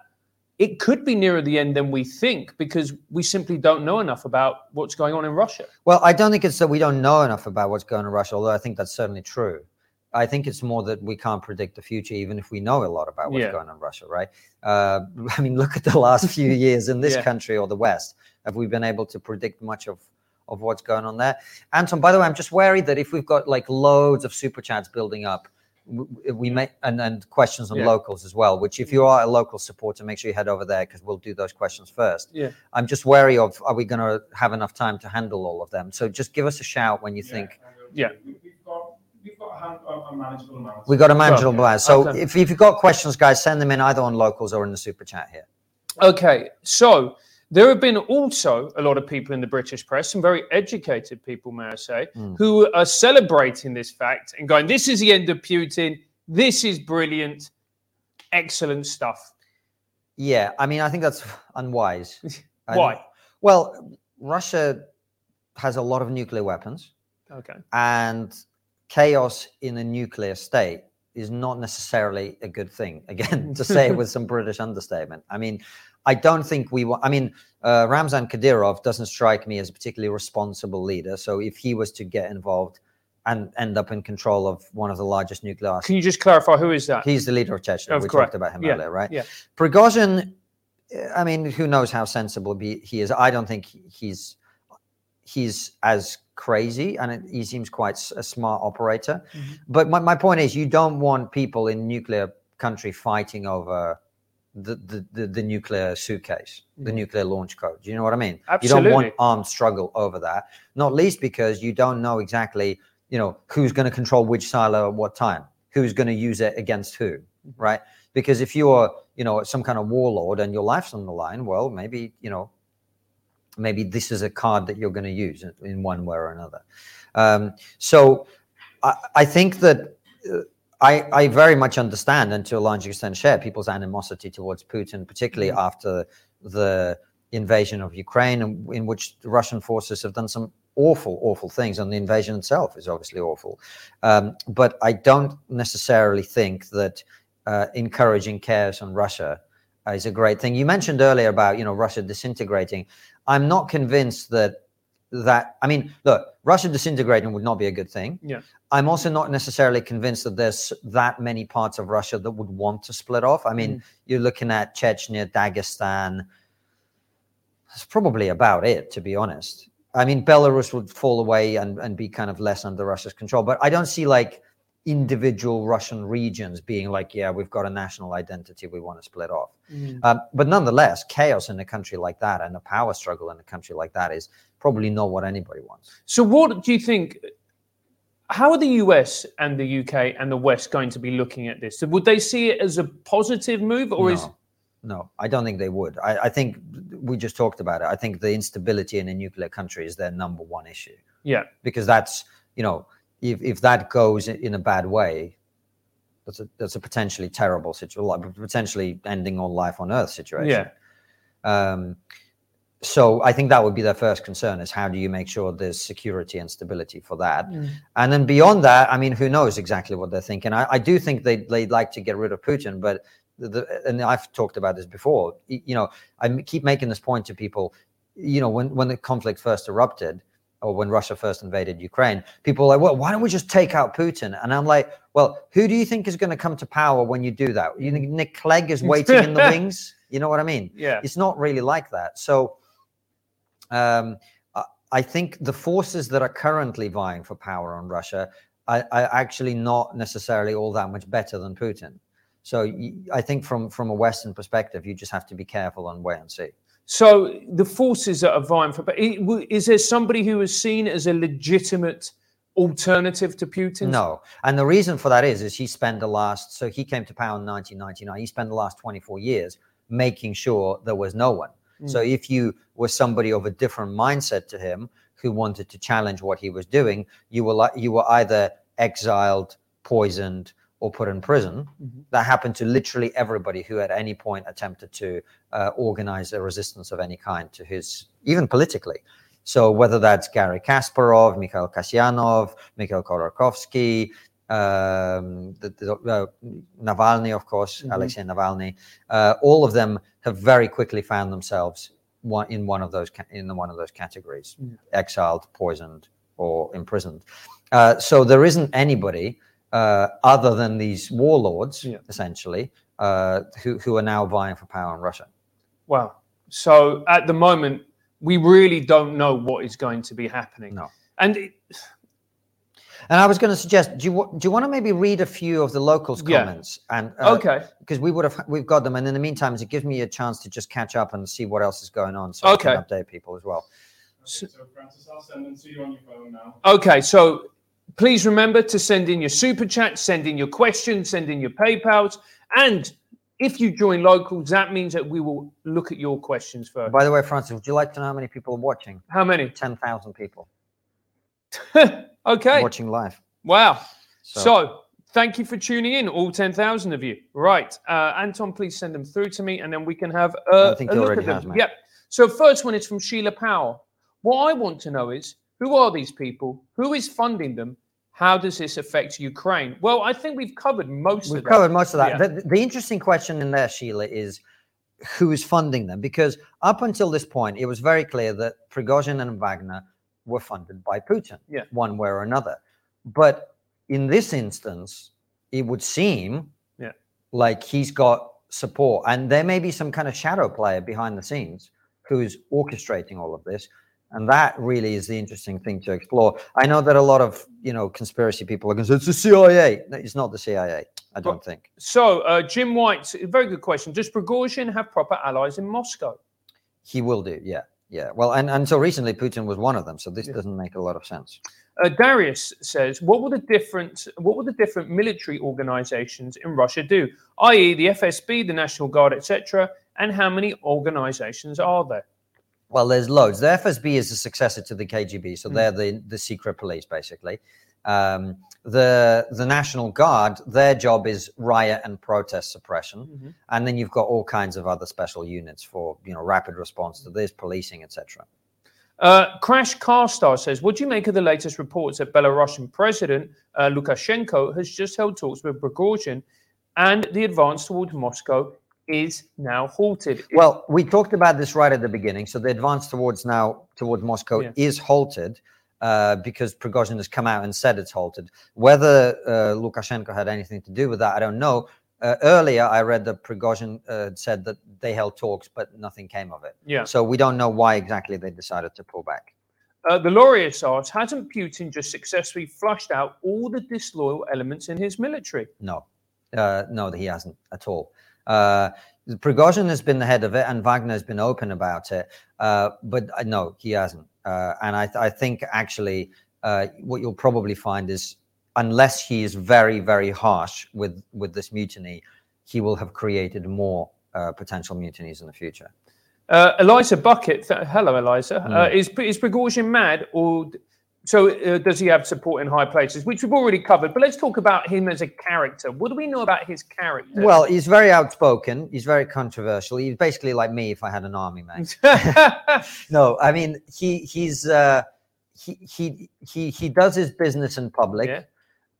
it could be nearer the end than we think because we simply don't know enough about what's going on in Russia?
Well, I don't think it's that we don't know enough about what's going on in Russia, although I think that's certainly true. I think it's more that we can't predict the future, even if we know a lot about what's
Yeah.
going on in Russia, right? Uh, I mean, look at the last few years in this
Yeah.
country or the West. Have we been able to predict much of, of what's going on there? Anton, by the way, I'm just worried that if we've got like loads of super chats building up, we may and, and questions on
Yeah.
locals as well. Which, if you are a local supporter, make sure you head over there because we'll do those questions first.
Yeah.
I'm just wary of are we going to have enough time to handle all of them? So just give us a shout when you think
Yeah.
We- We've got, we've got a, hand, a, a manageable amount.
we got a manageable
Okay.
blast. So
Okay.
if, if you've got questions, guys, send them in either on locals or in the super chat here.
Okay, so there have been also a lot of people in the British press, some very educated people, may I say,
Mm.
who are celebrating this fact and going, This is the end of Putin. This is brilliant. Excellent stuff.
Yeah, I mean, I think that's unwise.
Why?
think- well, Russia has a lot of nuclear weapons,
Okay.
and chaos in a nuclear state is not necessarily a good thing. Again, to say it with some British understatement. I mean, I don't think we want. I mean, uh, Ramzan Kadyrov doesn't strike me as a particularly responsible leader. So if he was to get involved and end up in control of one of the largest nuclear arsenals,
Can you just clarify who is that?
he's the leader of Chechnya. We
course.
talked about him
Yeah,
earlier, right?
yeah.
Prigozhin, I mean, who knows how sensible he is? I don't think he's he's as crazy, and it, he seems quite a smart operator.
Mhm.
But my, my point is, you don't want people in nuclear country fighting over the the, the, the nuclear suitcase, the
Mhm.
nuclear launch code. You know what I mean?
Absolutely.
You don't want armed struggle over that. Not least because you don't know exactly, you know, who's going to control which silo at what time, who's going to use it against who, right? Because if you're, you know, some kind of warlord and your life's on the line, well, maybe, you know, maybe this is a card that you're going to use in- one way or another. Um, so I, I think that uh, I, I very much understand and to a large extent share people's animosity towards Putin, particularly after the invasion of Ukraine, in, in which the Russian forces have done some awful, awful things, and the invasion itself is obviously awful. Um, but I don't necessarily think that uh, encouraging chaos on Russia is a great thing. You mentioned earlier about you know Russia disintegrating. I'm not convinced that that I mean, look, Russia disintegrating would not be a good thing.
Yeah.
I'm also not necessarily convinced that there's that many parts of Russia that would want to split off. I mean, mm-hmm. you're looking at Chechnya, Dagestan. That's probably about it, to be honest. I mean, Belarus would fall away and, and be kind of less under Russia's control, but I don't see like individual Russian regions being like, yeah, we've got a national identity, we want to split off.
Mm.
Um, but nonetheless, chaos in a country like that and a power struggle in a country like that is probably not what anybody wants.
So, what do you think? How are the US and the UK and the West going to be looking at this? Would they see it as a positive move, or
no,
is
no, I don't think they would. I, I think we just talked about it. I think the instability in a nuclear country is their number one issue
yeah,
because that's you know if if that goes in a bad way, that's a that's a potentially terrible situation, potentially ending all life on Earth situation.
yeah,
Um, so I think that would be their first concern: is how do you make sure there's security and stability for that? And then beyond that, I mean, who knows exactly what they're thinking? I, I do think they they'd like to get rid of Putin, but the, the, and I've talked about this before. You know, I keep making this point to people. You know, when when the conflict first erupted, or when Russia first invaded Ukraine, people were like, well, why don't we just take out Putin? And I'm like, well, who do you think is going to come to power when you do that? You think Nick Clegg is waiting in the wings? You know what I mean?
Yeah.
It's not really like that. So um, I, I think the forces that are currently vying for power on Russia are, are actually not necessarily all that much better than Putin. So I think from from a Western perspective, you just have to be careful and wait and see.
So the forces that are vying for, but is there somebody who is seen as a legitimate alternative to Putin?
No, and the reason for that is, is he spent the last. So he came to power in 1999. He spent the last 24 years making sure there was no one. Hmm. So if you were somebody of a different mindset to him who wanted to challenge what he was doing, you were like you were either exiled, poisoned, or put in prison.
Mhm.
That happened to literally everybody who at any point attempted to uh, organize a resistance of any kind to his, even politically. So whether that's Garry Kasparov, Mikhail Kasyanov, Mikhail Khodorkovsky, um, the, the, uh, Navalny, of course,
Mhm.
Alexei Navalny, uh, all of them have very quickly found themselves one, in one of those ca- in one of those categories:
Yeah.
exiled, poisoned, or imprisoned. Uh, so there isn't anybody uh, other than these warlords,
Yeah.
essentially, uh, who who are now vying for power in Russia.
Wow. So at the moment, we really don't know what is going to be happening.
No.
And it,
And I was going to suggest, do you do you want to maybe read a few of the locals' comments?
Yeah.
comments? And uh,
okay.
because we would have we've got them, and in the meantime, it gives me a chance to just catch up and see what else is going on, so I can update people as well.
Okay, so Francis, I'll send them to you on your phone now.
Okay. So please remember to send in your super chat, send in your questions, send in your PayPal's. And if you join locals, that means that we will look at your questions first.
By the way, Francis, would you like to know how many people are watching?
How many?
Ten thousand people
okay.
watching live.
Wow.
So,
So, thank you for tuning in, all 10,000 of you. Right. Uh, Anton, please send them through to me and then we can have uh,
I think
a look
already
at them.
has.
Yep. So, first one is from Sheila Powell. What I want to know is who are these people? Who is funding them? How does this affect Ukraine? Well, I think we've covered most
we've
of that.
covered most of that.
Yeah.
The, the interesting question in there, Sheila, is who is funding them? Because up until this point, it was very clear that Prigozhin and Wagner were funded by Putin,
Yeah.
one way or another. But in this instance, it would seem
Yeah.
like he's got support, and there may be some kind of shadow player behind the scenes who's orchestrating all of this. And that really is the interesting thing to explore. I know that a lot of you know conspiracy people are going to say it's the CIA. No, it's not the CIA. I don't think.
So, uh, Jim White, very good question. Does Prigozhin have proper allies in Moscow?
He will do, yeah, yeah. Well, and until recently, Putin was one of them, so this
Yeah.
doesn't make a lot of sense.
Uh, Darius says, "What will the different what will the different military organizations in Russia do? I.e., the FSB, the National Guard, etc. And how many organizations are there?"
Well, there's loads. The FSB is the successor to the KGB, so
Mm.
they're the the secret police, basically. Um, the the National Guard, their job is riot and protest suppression, and then you've got all kinds of other special units for you know rapid response to this, policing, etc.
Uh, Crash Carstar says, "What do you make of the latest reports that Belarusian President uh, Lukashenko has just held talks with Prigozhin, and the advance towards Moscow is now halted?"
Well, we talked about this right at the beginning. So the advance towards now towards Moscow
Yeah.
is halted uh, because Prigozhin has come out and said it's halted. Whether uh, Lukashenko had anything to do with that, I don't know. Uh, earlier, I read that Prigozhin uh, said that they held talks, but nothing came of it.
yeah.
So we don't know why exactly they decided to pull back.
Uh, the Laureus asks, "Hasn't Putin just successfully flushed out all the disloyal elements in his military?"
No, uh, no, that he hasn't at all. Uh, Prigozhin has been the head of it, and Wagner has been open about it. Uh, but uh, no, he hasn't. Uh, and I, I think actually, uh, what you'll probably find is, unless he is very, very harsh with with this mutiny, he will have created more uh, potential mutinies in the future.
Uh, Eliza Bucket, th- hello Eliza. Uh, is is Prigozhin mad, or so uh, does he have support in high places, which we've already covered? But let's talk about him as a character. What do we know about his character?
Well, he's very outspoken. He's very controversial. He's basically like me if I had an army, mate. no, I mean he he's uh, he he he he does his business in public.
Yeah.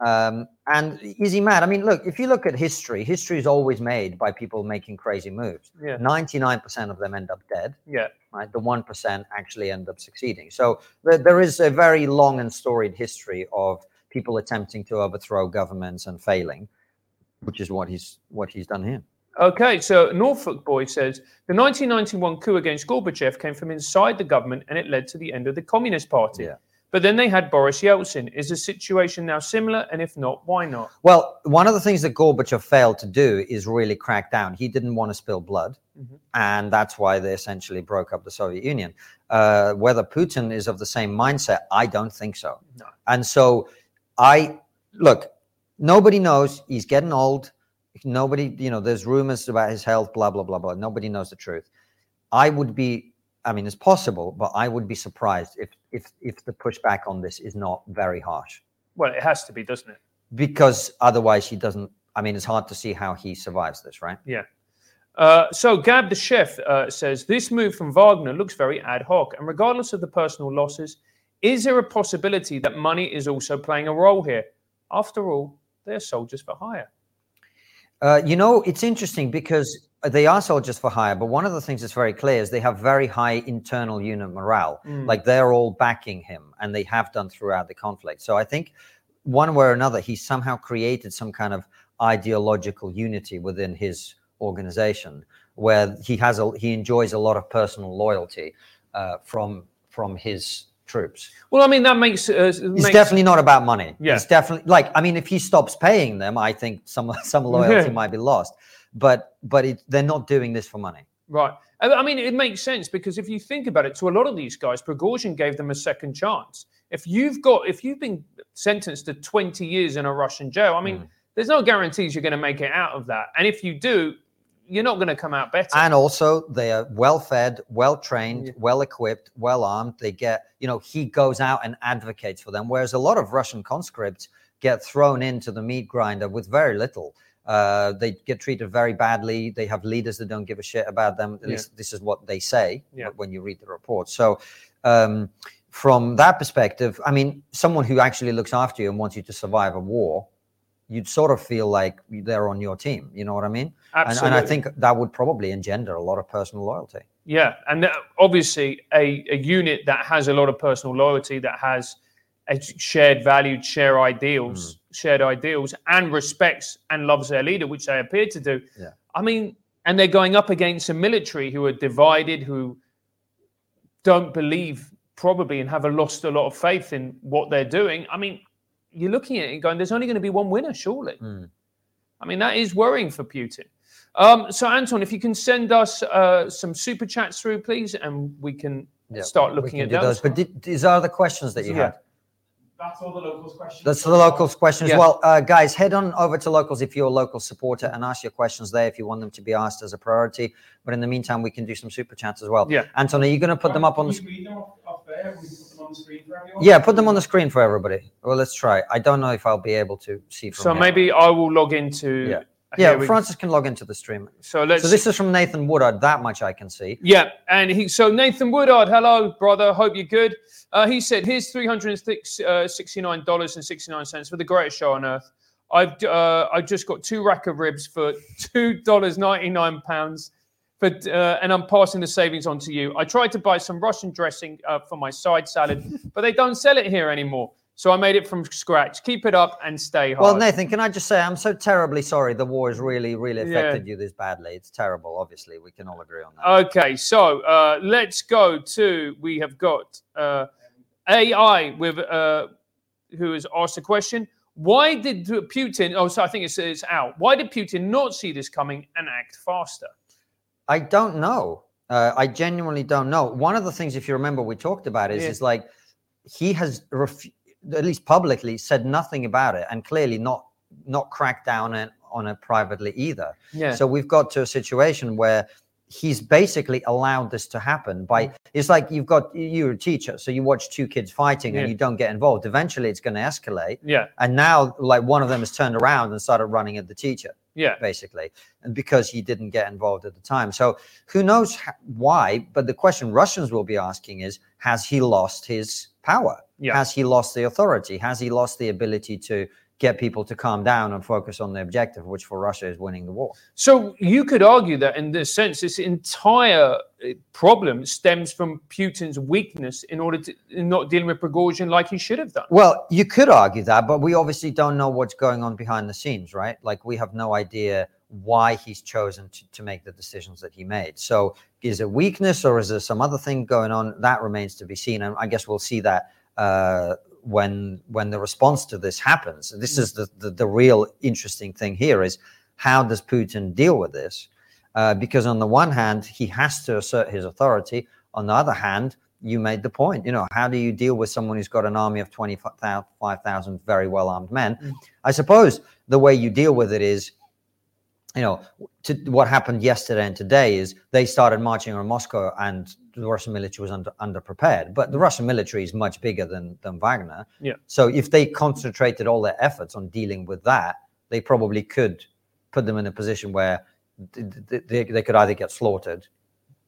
Um, and is he mad? I mean, look, if you look at history, history is always made by people making crazy moves.
Yeah.
99% of them end up dead,
Yeah.
right? The 1% actually end up succeeding. So there, there is a very long and storied history of people attempting to overthrow governments and failing, which is what he's what he's done here.
Okay, so Norfolk Boy says the 1991 coup against Gorbachev came from inside the government and it led to the end of the Communist Party.
Yeah.
But then they had Boris Yeltsin. Is the situation now similar? And if not, why not?
Well, one of the things that Gorbachev failed to do is really crack down. He didn't want to spill blood,
Mhm.
and that's why they essentially broke up the Soviet Union. Uh, whether Putin is of the same mindset, I don't think so.
No.
And so, I look. Nobody knows. He's getting old. Nobody, you know, there's rumors about his health. Blah blah blah blah. Nobody knows the truth. I would be. I mean, it's possible, but I would be surprised if if if the pushback on this is not very harsh
Well, it has to be, doesn't it?
because otherwise he doesn't i mean it's hard to see how he survives this right Yeah.
Uh, so Gab the chef uh, says this move from Wagner looks very ad hoc, and regardless of the personal losses, is there a possibility that money is also playing a role here? After all, they're soldiers for hire.
Uh, you know it's interesting because they are soldiers for hire but one of the things that's very clear is they have very high internal unit morale
Mm.
like they're all backing him and they have done throughout the conflict so i think one way or another he somehow created some kind of ideological unity within his organization where he has a he enjoys a lot of personal loyalty uh, from from his troops
Well, I mean that makes uh,
It's
makes,
definitely not about money.
Yeah.
It's definitely like I mean, if he stops paying them, I think some some loyalty might be lost. But but it, they're not doing this for money.
right. I mean, it makes sense because if you think about it, to a lot of these guys, Prigozhin gave them a second chance. If you've got, if you've been sentenced to 20 years in a Russian jail, I mean,
Mm.
there's no guarantees you're going to make it out of that. And if you do, you're not going to come out better.
And also, they are well fed, well trained,
Yeah.
well equipped, well armed. They get you know he goes out and advocates for them, whereas a lot of Russian conscripts get thrown into the meat grinder with very little. Uh, they get treated very badly. They have leaders that don't give a shit about them. At
Yeah.
least this is what they say
Yeah.
when you read the report. So, um, from that perspective, I mean, someone who actually looks after you and wants you to survive a war, you'd sort of feel like they're on your team. You know what I mean? And,
Absolutely.
and I think that would probably engender a lot of personal loyalty.
Yeah, and obviously a, a unit that has a lot of personal loyalty, that has a shared values, share ideals,
Mm.
shared ideals, and respects and loves their leader, which they appear to do.
Yeah.
I mean, and they're going up against a military who are divided, who don't believe probably and have a lost a lot of faith in what they're doing. I mean, you're looking at it and going, "There's only going to be one winner, surely."
Mm.
I mean, that is worrying for Putin. Um, so, Anton, if you can send us uh, some super chats through, please, and we can
Yeah,
start looking
can
at
do
those.
But did, these are the questions that you
Yeah.
had.
That's all the locals questions.
That's the locals questions.
Yeah.
Well, uh, guys, head on over to locals if you're a local supporter and ask your questions there if you want them to be asked as a priority. But in the meantime, we can do some super chats as well.
Yeah.
Anton, are you going to put them up on the?
Can
sc-
we read them off, off there? We can put them on the screen.
Yeah, put them on the screen for everybody. Well, let's try. I don't know if I'll be able to see from
So
here.
maybe I will log into.
Yeah. Yeah,
we-
Francis can log into the stream.
So let's.
So this is from Nathan Woodard. That much I can see.
Yeah, and he so Nathan Woodard, hello brother, hope you're good. Uh, he said, "Here's three hundred sixty-nine dollars and sixty-nine cents for the greatest show on earth. I've uh, I've just got two rack of ribs for two dollars ninety-nine pounds, for uh, and I'm passing the savings on to you. I tried to buy some Russian dressing uh, for my side salad, but they don't sell it here anymore. So I made it from scratch. Keep it up and stay hard.
Well, Nathan, can I just say I'm so terribly sorry the war has really, really
Yeah.
affected you this badly. It's terrible. Obviously, we can all agree on that.
Okay, so uh, let's go to we have got uh, AI with uh, who has asked a question. Why did Putin? Oh, so I think it's, it's out. Why did Putin not see this coming and act faster?
I don't know. Uh, I genuinely don't know. One of the things, if you remember, we talked about is
Yeah.
is like he has, ref- at least publicly, said nothing about it, and clearly not not cracked down on, on it privately either.
Yeah.
So we've got to a situation where he's basically allowed this to happen by
Mm.
it's like you've got you're a teacher so you watch two kids fighting
Yeah.
and you don't get involved eventually it's going to escalate
yeah.
and now like one of them has turned around and started running at the teacher
Yeah.
basically and because he didn't get involved at the time so who knows why but the question russians will be asking is has he lost his power
Yeah.
has he lost the authority has he lost the ability to get people to calm down and focus on the objective, which for Russia is winning the war.
So you could argue that in this sense, this entire uh, problem stems from Putin's weakness in order to in not dealing with Prigozhin like he should have done.
Well, you could argue that, but we obviously don't know what's going on behind the scenes, right? Like we have no idea why he's chosen to, to make the decisions that he made. So is it weakness or is there some other thing going on? That remains to be seen. And I guess we'll see that uh, when when the response to this happens. This is the, the, the real interesting thing here is how does Putin deal with this? Uh, because on the one hand, he has to assert his authority. On the other hand, you made the point. You know, how do you deal with someone who's got an army of 25,000 very well armed men?
Mm.
I suppose the way you deal with it is you know, to, what happened yesterday and today is they started marching on Moscow and the Russian military was under underprepared. But the Russian military is much bigger than than Wagner.
Yeah.
So if they concentrated all their efforts on dealing with that, they probably could put them in a position where they, they, they could either get slaughtered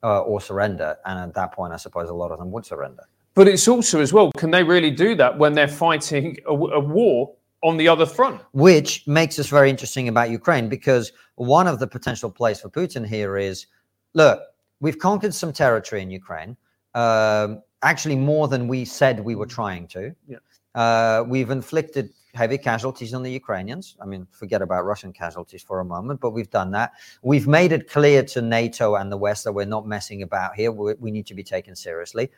uh, or surrender. And at that point, I suppose a lot of them would surrender.
But it's also as well, can they really do that when they're fighting a, a war on the other front?
Which makes us very interesting about Ukraine because one of the potential plays for Putin here is look, we've conquered some territory in Ukraine, um, actually more than we said we were trying to.
Yeah.
Uh, we've inflicted heavy casualties on the Ukrainians. I mean, forget about Russian casualties for a moment, but we've done that. We've made it clear to NATO and the West that we're not messing about here. We, we need to be taken seriously.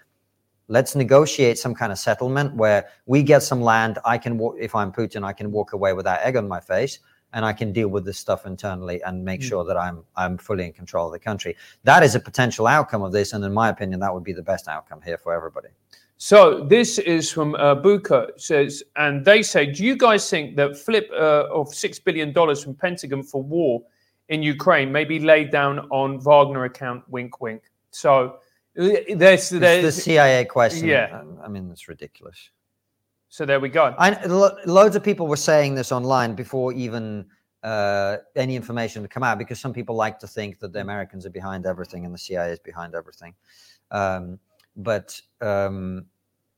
Let's negotiate some kind of settlement where we get some land. I can, walk, if I'm Putin, I can walk away without egg on my face and I can deal with this stuff internally and make
Mm.
sure that I'm I'm fully in control of the country. That is a potential outcome of this, and in my opinion, that would be the best outcome here for everybody.
So this is from uh, Buka says, and they say, do you guys think that flip uh, of six billion dollars from Pentagon for war in Ukraine may be laid down on Wagner account? Wink, wink. So
the CIA question.
Yeah.
I mean, it's ridiculous.
so there we go.
I, lo- loads of people were saying this online before even uh, any information had come out because some people like to think that the Americans are behind everything and the CIA is behind everything. Um, but um,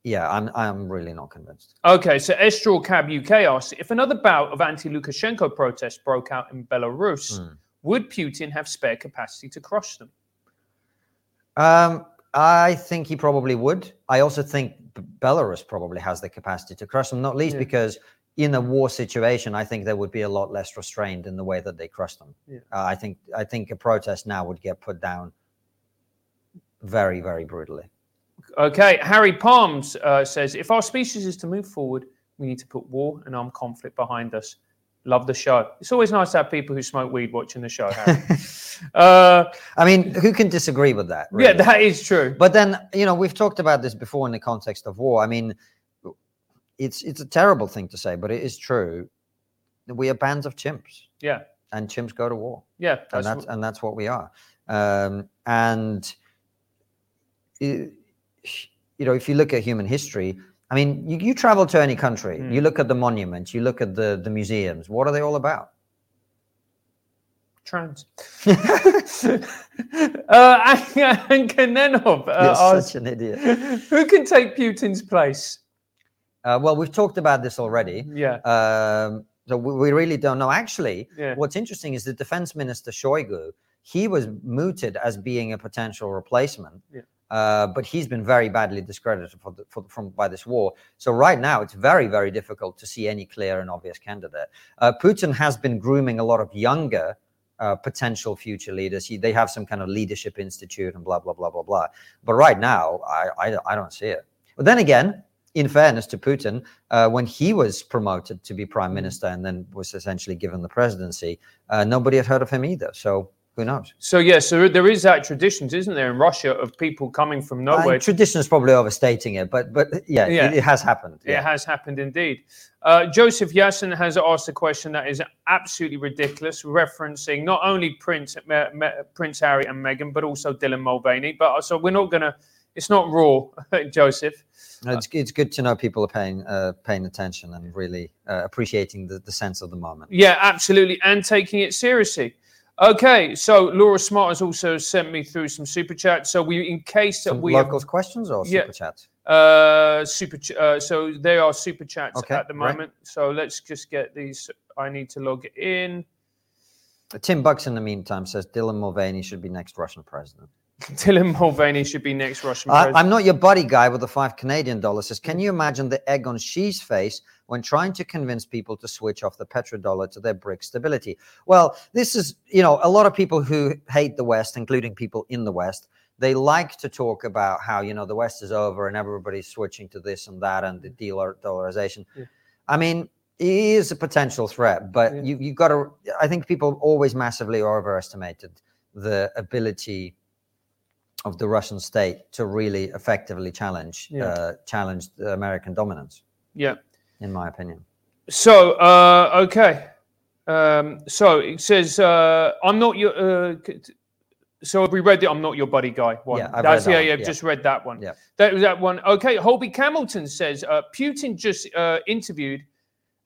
yeah, I'm I'm really not convinced.
Okay, so Estrel Cab UK asks if another bout of anti-Lukashenko protests broke out in Belarus,
Hmm.
would Putin have spare capacity to crush them?
Um, I think he probably would. I also think Belarus probably has the capacity to crush them, not least
Yeah.
because in a war situation, I think they would be a lot less restrained in the way that they crush them.
Yeah.
Uh, I think I think a protest now would get put down very very brutally.
Okay, Harry Palms uh, says if our species is to move forward, we need to put war and armed conflict behind us. Love the show. It's always nice to have people who smoke weed watching the show. Uh,
I mean, who can disagree with that?
yeah, that is true.
But then, you know, we've talked about this before in the context of war. I mean, it's it's a terrible thing to say, but it is true. We are bands of chimps,
Yeah,
and chimps go to war,
yeah,
and
that's,
that's and that's what we are. Um, and i- you know, if you look at human history, I mean, you, you travel to any country,
Mm.
you look at the monuments, you look at the the museums. What are they all about?
trans. uh, and Kanenov uh,
You're such an idiot.
who can take Putin's place?
Uh, well, we've talked about this already.
Yeah,
Um, so we, we really don't know. Actually,
yeah.
what's interesting is the defense minister Shoigu. He was mooted as being a potential replacement,
Yeah.
Uh, but he's been very badly discredited for the, for, from by this war. So right now, it's very very difficult to see any clear and obvious candidate. Uh, Putin has been grooming a lot of younger. Uh, potential future leaders. He, they have some kind of leadership institute and blah blah blah blah blah. But right now, I I, I don't see it. But then again, in fairness to Putin, uh, when he was promoted to be prime minister and then was essentially given the presidency, uh, nobody had heard of him either. So who knows?
So yeah, so there is that traditions, isn't there, in Russia of people coming from nowhere
Uh, tradition is probably overstating it, but but yeah,
Yeah.
It, it has happened.
It has happened indeed. Uh, Joseph Yasin has asked a question that is absolutely ridiculous, referencing not only Prince Me- Prince Harry and Meghan, but also Dylan Mulvaney. But uh, so we're not gonna. It's not raw, Joseph.
It's, it's good to know people are paying uh, paying attention and really uh, appreciating the, the sense of the moment.
Yeah, absolutely, and taking it seriously. Okay, so Laura Smart has also sent me through some super chats. So we, in case that
Some
we,
locals questions or
Yeah.
super chats?
Uh, super. Ch- uh, so they are super chats
Okay,
at the moment. So let's just get these. I need to log in.
Tim Bucks, in the meantime, says Dylan Mulvaney should be next Russian president.
Dylan Mulvaney should be next Russian.
I'm not your buddy guy with the five Canadian dollars. Says, can you imagine the egg on Xi's face when trying to convince people to switch off the petrodollar to their brick stability? Well, this is, you know, a lot of people who hate the West, including people in the West, they like to talk about how, you know, the West is over and everybody's switching to this and that and the dollar dollarization.
Yeah.
I mean, it is a potential threat, but
Yeah.
you you got to. I think people always massively overestimated the ability of the Russian state to really effectively challenge
Yeah.
uh, challenge the American dominance,
yeah.
In my opinion.
So uh, okay. Um, so it says uh, I'm not your. Uh, so we read the I'm not your buddy guy one.
Yeah, I've
That's
read that
yeah, yeah, I've just read that one.
Yeah.
That was that one. Okay, Holby Hamilton says uh, Putin just uh, interviewed,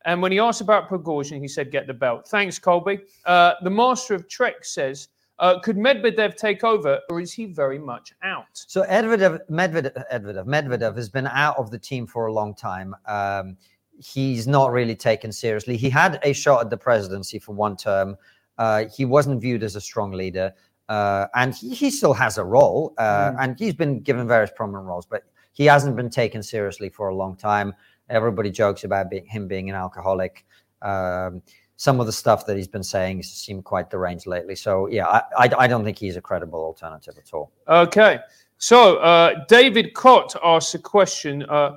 and when he asked about Prigozhin, he said, "Get the belt." Thanks, Colby. Uh, the Master of Trek says, uh, "Could Medvedev take over, or is he very much out?"
So Medvedev, Medvedev, Medvedev, Medvedev has been out of the team for a long time. Um, he's not really taken seriously. He had a shot at the presidency for one term. Uh, he wasn't viewed as a strong leader, uh, and he, he still has a role, uh,
Mm.
and he's been given various prominent roles, but he hasn't been taken seriously for a long time. Everybody jokes about being, him being an alcoholic. Um, some of the stuff that he's been saying seemed quite deranged lately. So yeah, I, I, I don't think he's a credible alternative at all.
Okay. So uh, David Cott asks a question, uh,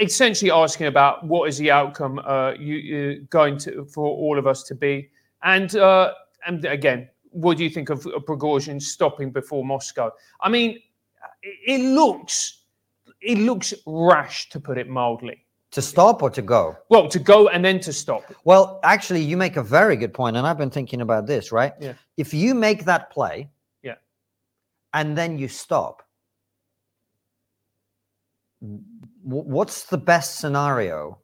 essentially asking about what is the outcome uh, you, you going to for all of us to be, and uh, and again, what do you think of, of Prigozhin stopping before Moscow? I mean, it, it looks it looks rash to put it mildly.
To stop or to go?
Well, to go and then to stop.
Well, actually, you make a very good point, and I've been thinking about this. Right?
Yeah.
If you make that play,
Yeah.
and then you stop, what's the best scenario?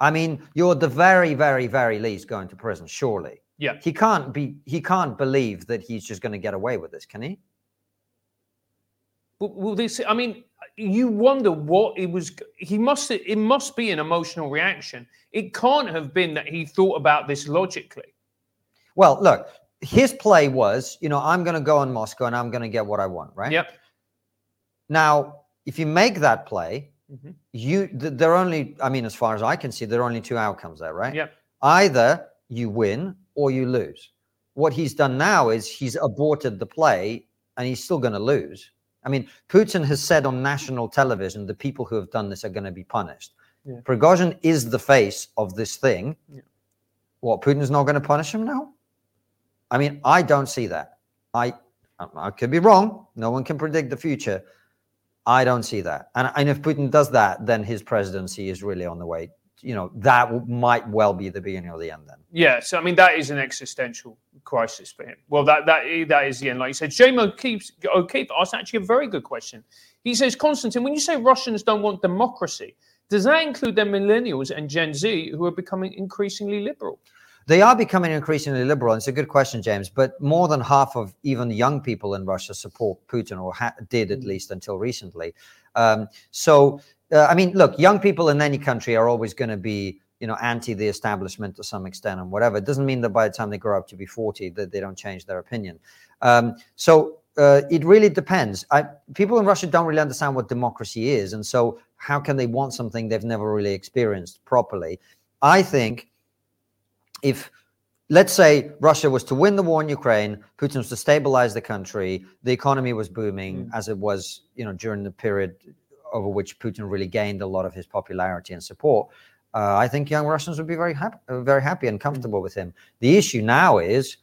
I mean, you're the very, very, very least going to prison. Surely,
Yeah.
he can't be. He can't believe that he's just going to get away with this, can he?
Well, well, this, I mean, you wonder what it was. He must. It must be an emotional reaction. It can't have been that he thought about this logically.
Well, look, his play was, you know, I'm going to go on Moscow and I'm going to get what I want, right?
Yep.
Now, if you make that play,
Mhm.
you th- there are only, I mean, as far as I can see, there are only two outcomes there, right?
Yep.
Either you win or you lose. What he's done now is he's aborted the play and he's still going to lose. I mean, Putin has said on national television the people who have done this are going to be punished.
Yeah.
Prigozhin is the face of this thing.
Yeah.
What, Putin's not going to punish him now? I mean, I don't see that. I I could be wrong. No one can predict the future. I don't see that. And, and if Putin does that, then his presidency is really on the way. You know, that w- might well be the beginning of the end then.
Yeah. So I mean, that is an existential crisis for him. Well, that that that is the end. Like you said, James O'Keefe, oh, O'Keefe asked actually a very good question. He says, Constantine, when you say Russians don't want democracy, does that include the millennials and Gen Z who are becoming increasingly liberal?
They are becoming increasingly liberal. And it's a good question, James. But more than half of even young people in Russia support Putin, or ha- did at
Mm.
least until recently. Um, so, uh, I mean, look, young people in any country are always going to be, you know, anti the establishment to some extent and whatever. It doesn't mean that by the time they grow up to be 40, that they don't change their opinion. Um, so uh, it really depends. I, people in Russia don't really understand what democracy is. And so how can they want something they've never really experienced properly? I think if let's say Russia was to win the war in Ukraine, Putin was to stabilize the country, the economy was booming as it was, you know, during the period over which Putin really gained a lot of his popularity and support. Uh, I think young Russians would be very happy, very happy and comfortable with him. The issue now is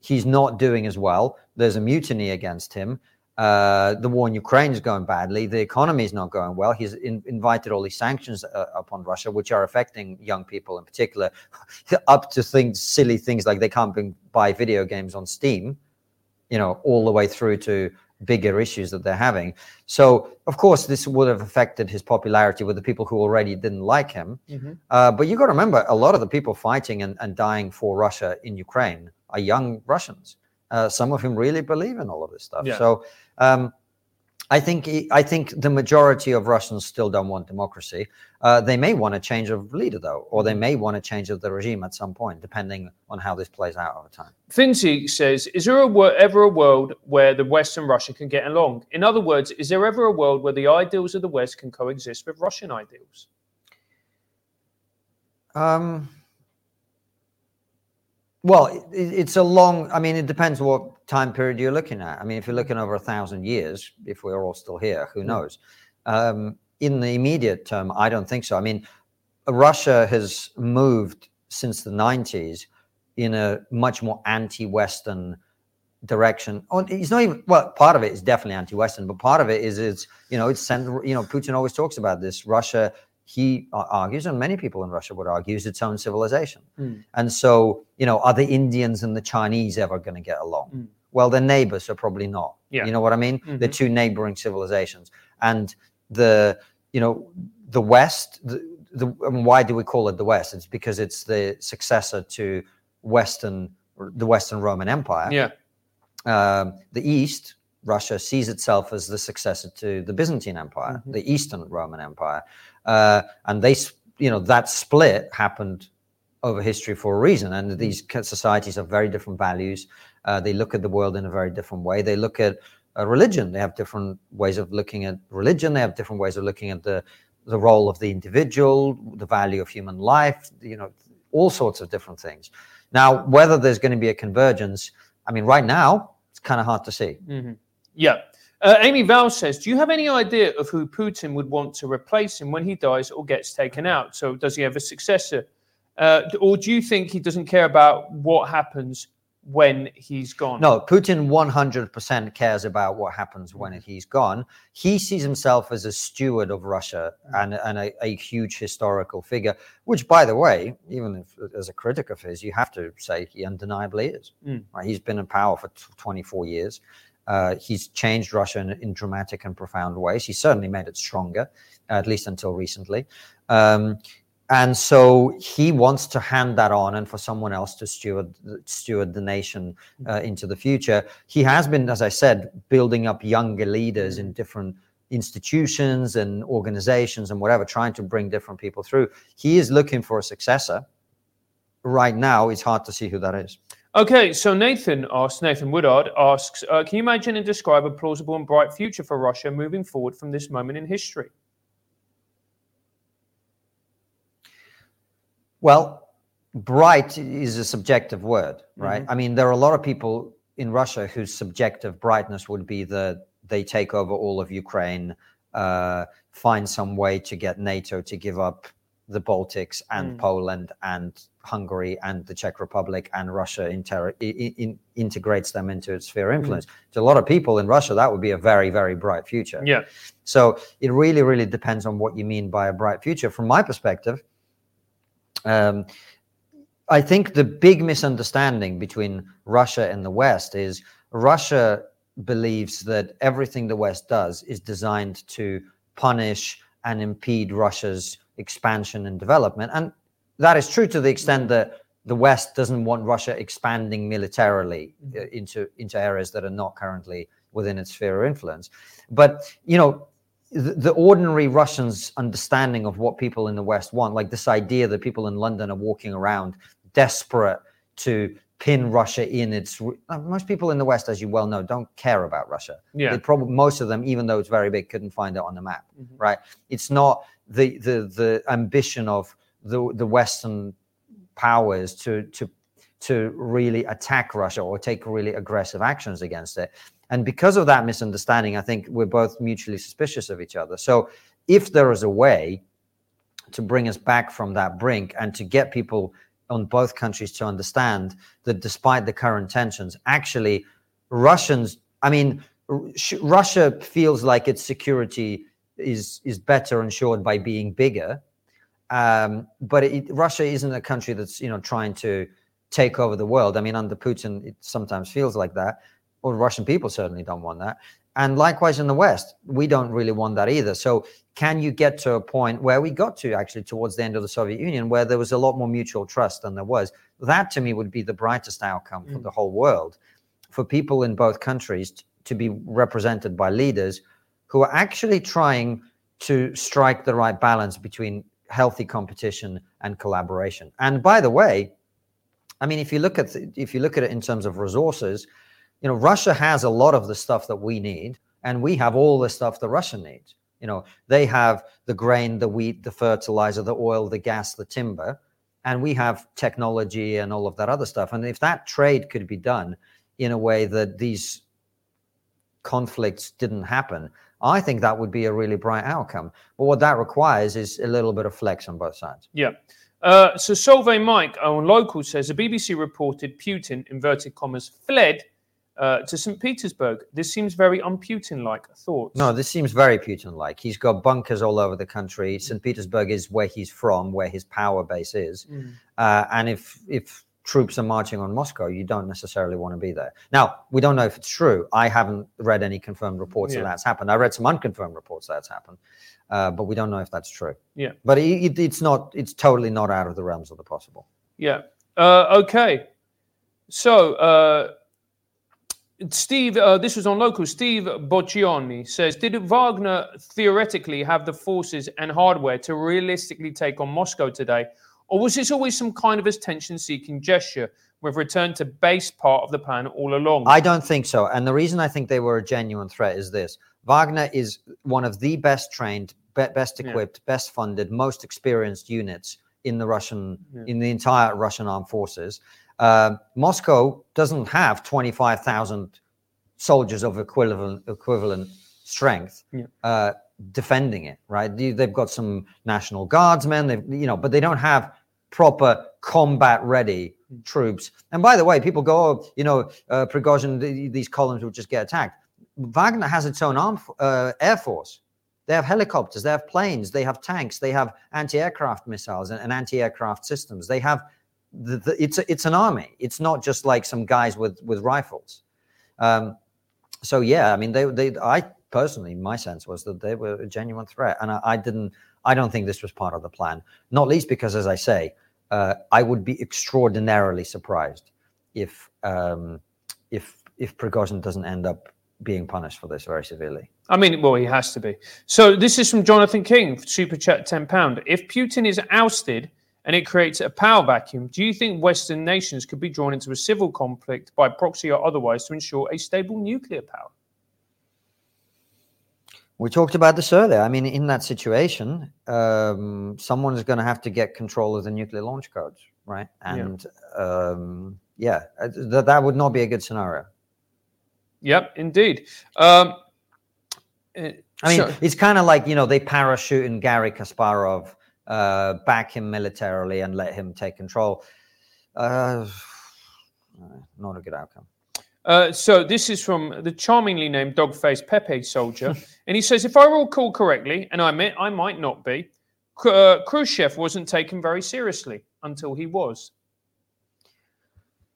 he's not doing as well. There's a mutiny against him. Uh, the war in Ukraine is going badly. The economy is not going well. He's in, invited all these sanctions uh, upon Russia, which are affecting young people in particular, up to things, silly things like they can't bring, buy video games on Steam, you know, all the way through to bigger issues that they're having. So, of course, this would have affected his popularity with the people who already didn't like him. Uh, but you got to remember, a lot of the people fighting and, and dying for Russia in Ukraine are young Russians. Uh, some of whom really believe in all of this stuff.
Yeah.
So um, I think I think the majority of Russians still don't want democracy. Uh, they may want a change of leader though, or they may want a change of the regime at some point, depending on how this plays out over time.
Finzi says, "Is there a wor- ever a world where the West and Russia can get along? In other words, is there ever a world where the ideals of the West can coexist with Russian ideals?"
Um, well, it, it's a long. I mean, it depends what time period you're looking at. I mean, if you're looking over a thousand years, if we're all still here, who knows? Um, in the immediate term, I don't think so. I mean, Russia has moved since the 90s in a much more anti-Western direction. Oh, it's not even well. Part of it is definitely anti-Western, but part of it is it's you know it's central. You know, Putin always talks about this. Russia he argues, and many people in Russia would argue, is its own civilization.
Mm.
And so, you know, are the Indians and the Chinese ever going to get along?
Mm.
Well, they're neighbors, so probably not.
Yeah.
You know what I mean?
Mhm.
They're two neighboring civilizations. And the, you know, the West, the, the, and why do we call it the West? It's because it's the successor to Western, the Western Roman Empire
Yeah,
um, the East, Russia sees itself as the successor to the Byzantine Empire,
Mhm.
the Eastern Roman Empire, uh, and they, you know, that split happened over history for a reason. And these societies have very different values. Uh, they look at the world in a very different way. They look at uh, religion. They have different ways of looking at religion. They have different ways of looking at the the role of the individual, the value of human life. You know, all sorts of different things. Now, whether there's going to be a convergence, I mean, right now it's kind of hard to see.
Mhm. yeah. Uh, Amy Val says, "Do you have any idea of who Putin would want to replace him when he dies or gets taken out? So, does he have a successor, uh, or do you think he doesn't care about what happens when he's gone?"
No, Putin 100% cares about what happens when he's gone. He sees himself as a steward of Russia and, and a, a huge historical figure, which, by the way, even if, as a critic of his, you have to say he undeniably is.
Mm.
Right? He's been in power for t- 24 years. Uh, he's changed Russia in, in dramatic and profound ways. He certainly made it stronger, at least until recently. Um, and so he wants to hand that on and for someone else to steward steward the nation uh, into the future he has been as i said building up younger leaders in different institutions and organizations and whatever trying to bring different people through he is looking for a successor right now it's hard to see who that is
Okay, so Nathan asks, Nathan Woodard asks, uh, can you imagine and describe a plausible and bright future for Russia moving forward from this moment in history?
Well, bright is a subjective word, right?
Mhm.
I mean, there are a lot of people in Russia whose subjective brightness would be that they take over all of Ukraine, uh, find some way to get NATO to give up the Baltics and
Mm.
Poland and Hungary and the Czech Republic and Russia inter- i- i- in, integrates them into its sphere of influence. To a lot of people in Russia, that would be a very, very bright future.
Yeah.
So it really, really depends on what you mean by a bright future. From my perspective, um, I think the big misunderstanding between Russia and the West is Russia believes that everything the West does is designed to punish and impede Russia's expansion and development. And that is true to the extent that the West doesn't want Russia expanding militarily uh, into into areas that are not currently within its sphere of influence. But you know, the, the ordinary Russians' understanding of what people in the West want, like this idea that people in London are walking around desperate to pin Russia in its. uh, Most people in the West, as you well know, don't care about Russia.
Yeah.
They probably most of them, even though it's very big, couldn't find it on the map.
Mhm.
Right? It's not the the the ambition of the the Western powers to to to really attack Russia or take really aggressive actions against it. And because of that misunderstanding, I think we're both mutually suspicious of each other. So if there is a way to bring us back from that brink and to get people on both countries to understand that despite the current tensions, actually Russians, I mean, Russia feels like its security is is better ensured by being bigger, um, but it, Russia isn't a country that's you know trying to take over the world. I mean, under Putin, it sometimes feels like that, or Russian people certainly don't want that. And likewise in the West, we don't really want that either. So, can you get to a point where we got to actually towards the end of the Soviet Union, where there was a lot more mutual trust than there was? That to me would be the brightest outcome for
Mm.
the whole world, for people in both countries t- to be represented by leaders who are actually trying to strike the right balance between healthy competition and collaboration. And by the way, I mean, if you look at if you look at it in terms of resources, you know, Russia has a lot of the stuff that we need, and we have all the stuff that Russia needs. You know, they have the grain, the wheat, the fertilizer, the oil, the gas, the timber, and we have technology and all of that other stuff. And if that trade could be done in a way that these conflicts didn't happen, I think that would be a really bright outcome. But what that requires is a little bit of flex on both sides.
Yeah. Uh, so Solveig Mike on local says the BBC reported Putin, inverted commas, fled uh, to St. Petersburg. This seems very un-Putin-like. Thoughts?
No, this seems very Putin-like. He's got bunkers all over the country. St. Petersburg is where he's from, where his power base is.
Mm.
Uh, and if if troops are marching on Moscow, you don't necessarily want to be there. Now, we don't know if it's true. I haven't read any confirmed reports
Yeah.
that that's happened. I read some unconfirmed reports that that's happened, uh, but we don't know if that's true.
Yeah.
But it, it, it's not. It's totally not out of the realms of the possible.
Yeah. Uh, okay. So, uh, Steve, uh, this was on local. Steve Boccioni says Did Wagner theoretically have the forces and hardware to realistically take on Moscow today? Or was this always some kind of attention seeking gesture with return to base part of the plan all along?
I don't think so. And the reason I think they were a genuine threat is this: Wagner is one of the best trained, be- best
Yeah.
equipped, best funded, most experienced units in the Russian,
Yeah.
in the entire Russian armed forces. Uh, Moscow doesn't have twenty five thousand soldiers of equivalent equivalent strength
Yeah.
uh, defending it. Right? They- They've got some national guardsmen. They've you know, but they don't have proper combat ready
Mm.
troops. And by the way, people go, oh, you know, uh, Prigozhin, th- these columns will just get attacked. Wagner has its own uh, air force. They have helicopters, they have planes, they have tanks, they have anti-aircraft missiles and, and anti-aircraft systems. They have, the, the, it's a, it's an army. It's not just like some guys with with rifles. Um, so yeah, I mean, they they I personally, my sense was that they were a genuine threat, and I, I didn't. I don't think this was part of the plan. Not least because, as I say, I would be extraordinarily surprised if um, if if Prigozhin doesn't end up being punished for this very severely.
I mean, well, he has to be. So this is from Jonathan King, super chat, ten pound. If Putin is ousted and it creates a power vacuum, do you think Western nations could be drawn into a civil conflict by proxy or otherwise to ensure a stable nuclear power?
We talked about this earlier. I mean, in that situation, um, someone is going to have to get control of the nuclear launch codes, right?
Yeah.
And um, yeah, uh, th- that would not be a good scenario.
Yep, indeed. Um, uh,
I mean,
so-
it's kind of like you know they parachute in Garry Kasparov, uh, back him militarily, and let him take control. Uh, not a good outcome.
Uh, so this is from the charmingly named dog-faced Pepe soldier, and he says, "If I recall correctly, and I admit I might not be, uh, Khrushchev wasn't taken very seriously until he was."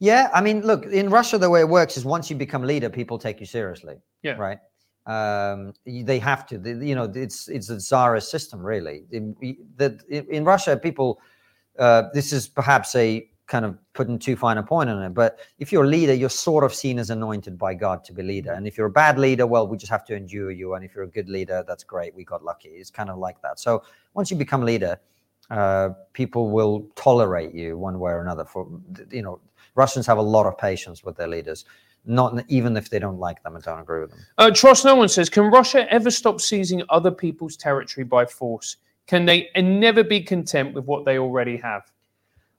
Yeah, I mean, look, in Russia, the way it works is once you become leader, people take you seriously.
Yeah.
Right. Um, they have to. They- you know, it's it's a czarist system, really. In, that in in Russia, people. Uh, this is perhaps a kind of putting too fine a point on it, but if you're a leader, you're sort of seen as anointed by God to be leader. And if you're a bad leader, well, we just have to endure you. And if you're a good leader, that's great. We got lucky. It's kind of like that. So once you become leader, uh, people will tolerate you one way or another. For you know, Russians have a lot of patience with their leaders, not even if they don't like them and don't agree with them.
Uh, Trust No One says, "Can Russia ever stop seizing other people's territory by force? Can they and never be content with what they already have?"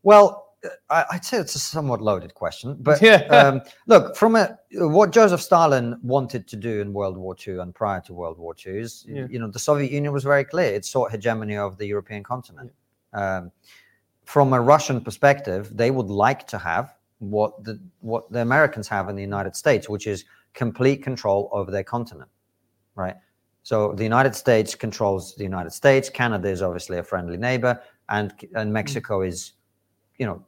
Well, I, I'd say it's a somewhat loaded question, but
Yeah.
um, look, from a, what Joseph Stalin wanted to do in World War II and prior to World War II is,
Yeah.
you know, the Soviet Union was very clear; it sought hegemony of the European continent. Um, from a Russian perspective, they would like to have what the what the Americans have in the United States, which is complete control over their continent, right? So the United States controls the United States. Canada is obviously a friendly neighbor, and and Mexico is, you know,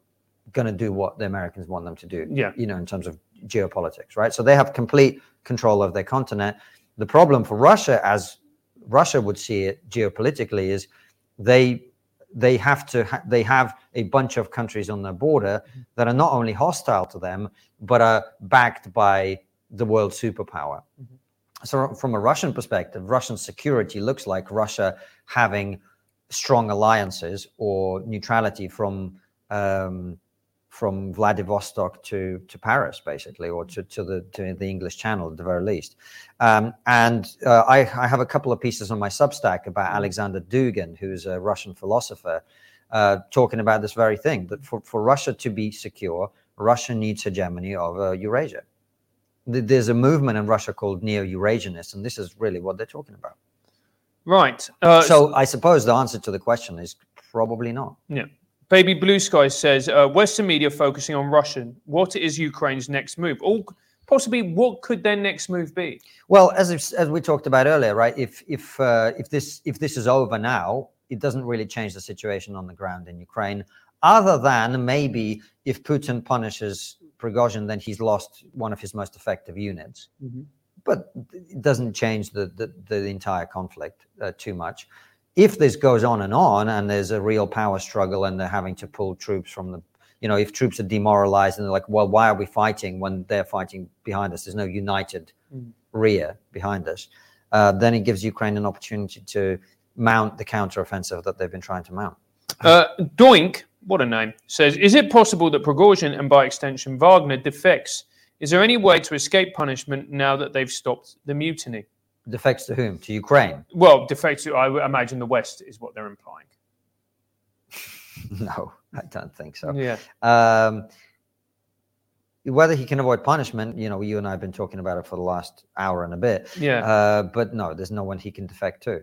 going to do what the Americans want them to do.
Yeah.
You know, in terms of geopolitics, right? So they have complete control of their continent. The problem for Russia, as Russia would see it geopolitically, is they they have to ha- they have a bunch of countries on their border that are not only hostile to them but are backed by the world superpower so from a Russian perspective, Russian security looks like Russia having strong alliances or neutrality from um, from Vladivostok to to Paris, basically, or to, to the to the English Channel at the very least. Um, and uh, I, I, have a couple of pieces on my Substack about Alexander Dugin, who's a Russian philosopher, uh, talking about this very thing that for, for Russia to be secure, Russia needs hegemony over Eurasia. There's a movement in Russia called neo-Eurasianists, and this is really what they're talking about.
Right.
Uh, so I suppose the answer to the question is probably not.
Yeah. Baby Blue Sky says uh, Western media focusing on Russian. What is Ukraine's next move? Or possibly, what could their next move be?
Well, as as we talked about earlier, right? If if uh, if this if this is over now, it doesn't really change the situation on the ground in Ukraine, other than maybe if Putin punishes Prigozhin, then he's lost one of his most effective units. Mm-hmm. But it doesn't change the the, the entire conflict uh, too much if this goes on and on and there's a real power struggle and they're having to pull troops from the you know if troops are demoralized and they're like well why are we fighting when they're fighting behind us? There's no united mm. rear behind us uh, then it gives ukraine an opportunity to mount the counteroffensive that they've been trying to mount.
Uh, doink what a name says is it possible that prigozhin and by extension wagner defects? Is there any way to escape punishment now that they've stopped the mutiny
Defects to whom? To Ukraine?
Well, defects to, I imagine, the West is what they're implying.
no, I don't think so.
Yeah.
Um, whether he can avoid punishment, you know, you and I have been talking about it for the last hour and a bit.
Yeah.
Uh, but no, there's no one he can defect to.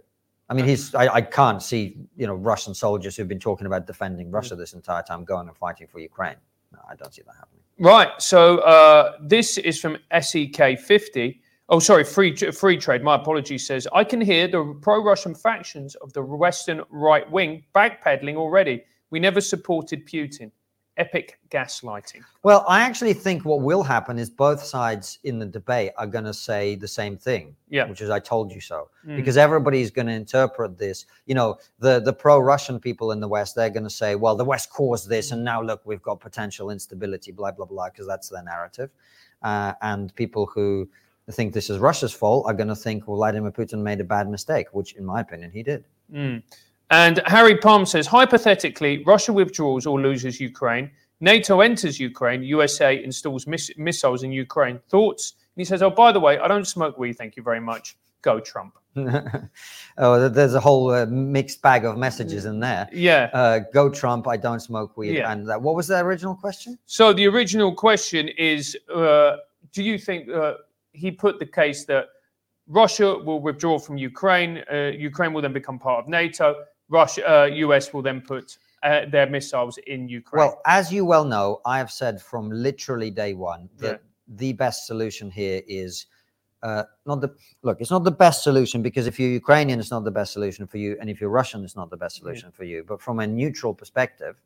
I mean, he's. I, I, can't see, you know, Russian soldiers who've been talking about defending Russia this entire time going and fighting for Ukraine. No, I don't see that happening.
Right. So uh, this is from SEK 50. Oh, sorry, free free trade. My apologies. Says I can hear the pro-Russian factions of the Western right wing backpedaling already. We never supported Putin. Epic gaslighting.
Well, I actually think what will happen is both sides in the debate are going to say the same thing.
Yeah.
Which is I told you so. Mm. Because everybody's going to interpret this. You know, the the pro-Russian people in the West, they're going to say, well, the West caused this, and now look, we've got potential instability, blah blah blah, because that's their narrative. Uh, and people who think this is Russia's fault are going to think, well, Vladimir Putin made a bad mistake, which, in my opinion, he did.
Mm. And Harry Palm says, hypothetically, Russia withdraws or loses Ukraine. NATO enters Ukraine. USA installs miss- missiles in Ukraine. Thoughts? And he says, oh, by the way, I don't smoke weed. Thank you very much. Go Trump.
oh, there's a whole uh, mixed bag of messages in there.
Yeah.
Uh, go Trump. I don't smoke weed. Yeah. And what was the original question?
So the original question is, uh, do you think uh, he put the case that Russia will withdraw from Ukraine. Uh, Ukraine will then become part of NATO. Russia, uh, US will then put uh, their missiles in Ukraine.
Well, as you well know, I have said from literally day one that yeah. the best solution here is uh, not the look. It's not the best solution because if you're Ukrainian, it's not the best solution for you, and if you're Russian, it's not the best solution yeah. for you. But from a neutral perspective,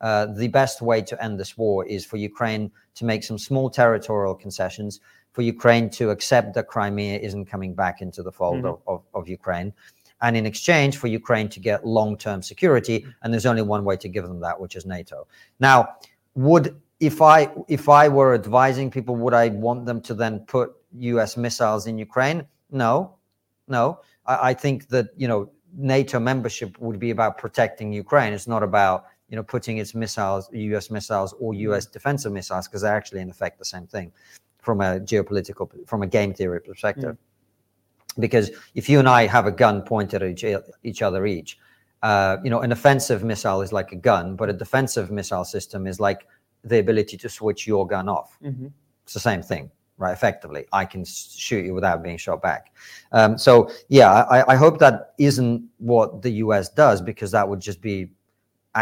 uh, the best way to end this war is for Ukraine to make some small territorial concessions, for Ukraine to accept that Crimea isn't coming back into the fold mm-hmm. of, of, of, Ukraine. And in exchange for Ukraine to get long term security, and there's only one way to give them that, which is NATO. Now, would if I if I were advising people, would I want them to then put US missiles in Ukraine? No, no. I, I think that you know NATO membership would be about protecting Ukraine. It's not about you know putting its missiles, US missiles or US mm-hmm. defensive missiles, because they're actually in effect the same thing from a geopolitical, from a game theory perspective. Mm. Because if you and I have a gun pointed at each, each other each, uh, you know, an offensive missile is like a gun, but a defensive missile system is like the ability to switch your gun off. Mm-hmm. It's the same thing, right? Effectively, I can shoot you without being shot back. Um, so, yeah, I, I hope that isn't what the US does because that would just be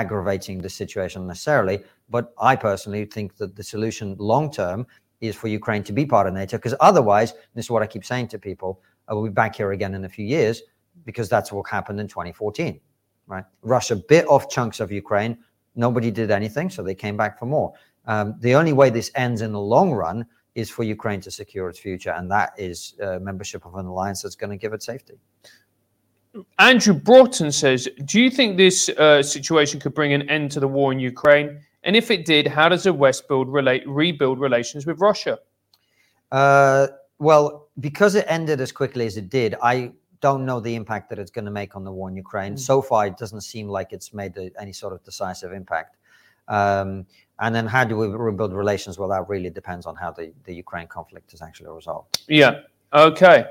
aggravating the situation necessarily. But I personally think that the solution long term is for Ukraine to be part of NATO, because otherwise, this is what I keep saying to people, I will be back here again in a few years, because that's what happened in 2014, right? Russia bit off chunks of Ukraine. Nobody did anything, so they came back for more. Um, the only way this ends in the long run is for Ukraine to secure its future, and that is uh, membership of an alliance that's going to give it safety.
Andrew Broughton says, "Do you think this uh, situation could bring an end to the war in Ukraine? And if it did, how does the West build relate, rebuild relations with Russia?
Uh, well, because it ended as quickly as it did, I don't know the impact that it's going to make on the war in Ukraine.
Mm.
So far, it doesn't seem like it's made a, any sort of decisive impact. Um, and then how do we rebuild relations? Well, that really depends on how the, the Ukraine conflict is actually resolved.
Yeah. Okay.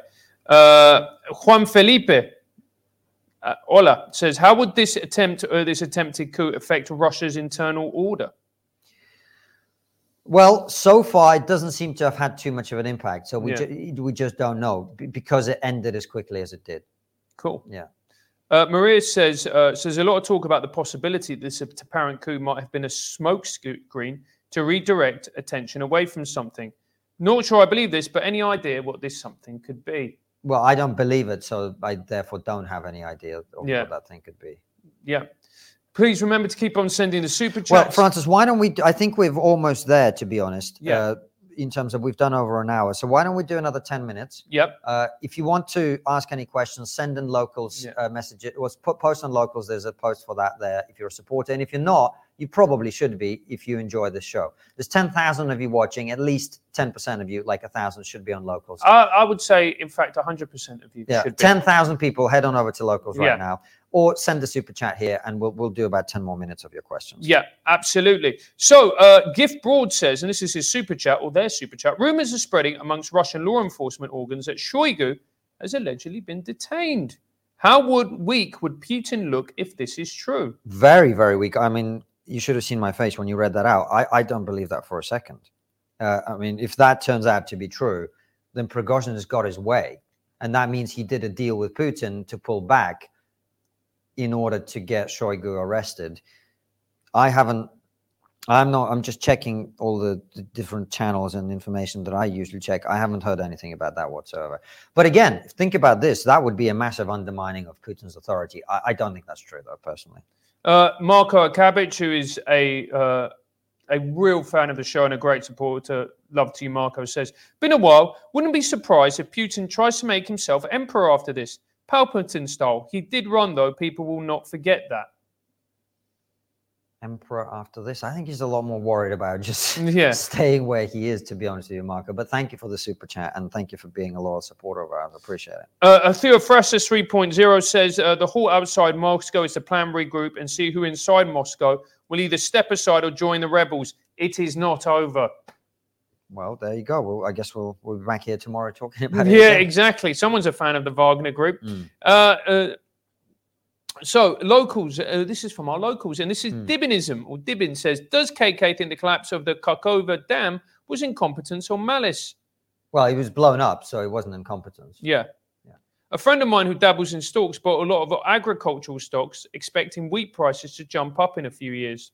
Uh, Juan Felipe. Uh, hola says, how would this attempt, uh, this attempted coup, affect Russia's internal order?
Well, so far it doesn't seem to have had too much of an impact. So we
Yeah.
ju- we just don't know because it ended as quickly as it did.
Cool.
Yeah.
Uh, Maria says, uh, there's a lot of talk about the possibility that this apparent coup might have been a smokescreen to redirect attention away from something. Not sure I believe this, but any idea what this something could be?
Well, I don't believe it, so I therefore don't have any idea of
Yeah.
what that thing could be.
Yeah. Please remember to keep on sending the super chats.
Well, Francis, why don't we? I think we're almost there, to be honest.
Yeah.
Uh, in terms of we've done over an hour, so why don't we do another ten minutes?
Yep.
Uh, if you want to ask any questions, send in locals
Yeah.
uh, message it. Was put post on locals. There's a post for that there. If you're a supporter, and if you're not, you probably should be if you enjoy the show. There's ten thousand of you watching. At least ten percent of you, like a thousand, should be on locals.
I, I would say, in fact, 100% of you
yeah,
should
ten thousand people. Head on over to locals right
Yeah.
now, or send a super chat here, and we'll we'll do about ten more minutes of your questions.
Yeah, absolutely. So, uh, Gift Broad says, and this is his super chat or their super chat rumors are spreading amongst Russian law enforcement organs that Shoigu has allegedly been detained. How would weak would Putin look if this is true?
very very weak i mean you should have seen my face when you read that out. I, I don't believe that for a second. Uh, i mean if that turns out to be true then prigozhin has got his way. And that means he did a deal with putin to pull back in order to get shoigu arrested. I haven't i'm not i'm just checking all the, the different channels and information that i usually check. I haven't heard anything about that whatsoever. But again think about this. That would be a massive undermining of putin's authority. I, I don't think that's true though personally
Uh, Marco Akabic, who is a uh, a real fan of the show and a great supporter, love to you, Marco, says, Been a while. Wouldn't be surprised if Putin tries to make himself emperor after this. Palpatine style. He did run, though. People will not forget that.
Emperor after this. I think he's a lot more worried about just
Yeah.
staying where he is, to be honest with you, Marco. But thank you for the super chat and thank you for being a loyal supporter of ours. I appreciate it.
Uh, Theophrastus 3.0 says uh, the halt outside Moscow is to plan regroup and see who inside Moscow will either step aside or join the rebels. It is not over.
Well, there you go. Well, I guess we'll we'll be back here tomorrow talking about it.
Yeah,
again.
exactly. Someone's a fan of the Wagner group.
Mm.
Uh, uh, so, locals, uh, this is from our locals, and this is
Hmm.
Dibbinism, or Dibbin says, Does KK think the collapse of the Kakhovka Dam was incompetence or malice?
Well, he was blown up, so it wasn't incompetence.
Yeah.
Yeah.
A friend of mine who dabbles in stocks bought a lot of agricultural stocks, expecting wheat prices to jump up in a few years.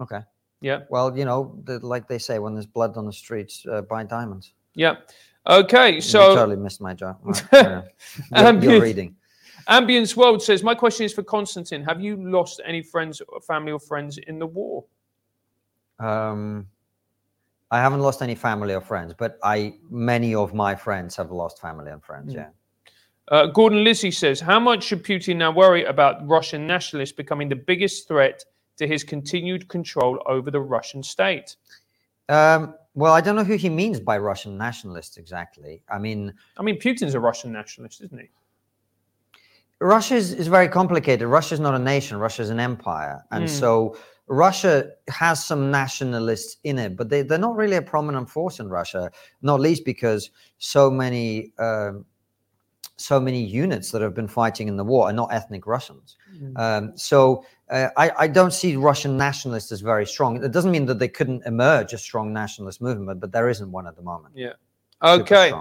Okay.
Yeah.
Well, you know, the, like they say, when there's blood on the streets, uh, buy diamonds.
Yeah. Okay.
you
So,
totally missed my. Right, yeah. You're-
Um,
you're reading.
Ambience World says, My question is for Konstantin. Have you lost any friends, or family, or friends in the war?
Um, I haven't lost any family or friends, but I many of my friends have lost family and friends.
Mm.
Yeah.
Uh, Gordon Lizzie says, How much should Putin now worry about Russian nationalists becoming the biggest threat to his continued control over the Russian state?
Um, well, I don't know who he means by Russian nationalists exactly. I mean,
I mean, Putin's a Russian nationalist, isn't he?
Russia is, is very complicated. Russia is not a nation. Russia is an empire, and
Mm.
so Russia has some nationalists in it, but they, they're not really a prominent force in Russia. Not least because so many um, so many units that have been fighting in the war are not ethnic Russians. Um, so uh, I, I don't see Russian nationalists as very strong. It doesn't mean that they couldn't emerge a strong nationalist movement, but there isn't one at the moment.
Yeah. Okay.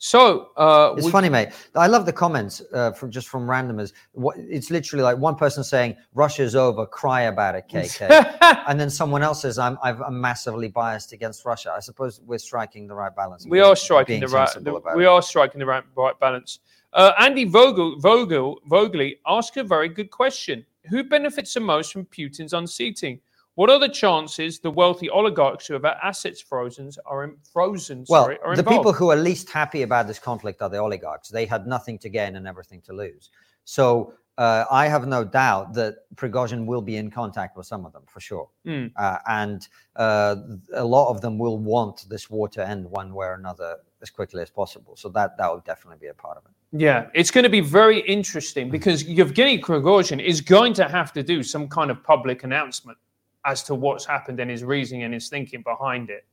So, uh,
It's
we-
funny, mate. I love the comments uh, from just from randomers. What, it's literally like one person saying Russia's over, cry about it, KK, and then someone else says I'm I've, I'm massively biased against Russia. I suppose we're striking the right balance.
we are striking the right. the- we are striking the right, right balance. Uh, Andy Vogel, Vogel, Vogley asked a very good question. Who benefits the most from Putin's unseating? What are the chances the wealthy oligarchs who have assets frozen are in, frozen?
Well,
sorry, are
the
involved?
people who are least happy about this conflict are the oligarchs. They had nothing to gain and everything to lose. So uh, I have no doubt that Prigozhin will be in contact with some of them for sure,
Mm.
uh, and uh, a lot of them will want this war to end one way or another as quickly as possible. So that that will definitely be a part of it.
Yeah, it's going to be very interesting because Yevgeny Prigozhin is going to have to do some kind of public announcement as to what's happened and his reasoning and his thinking behind it,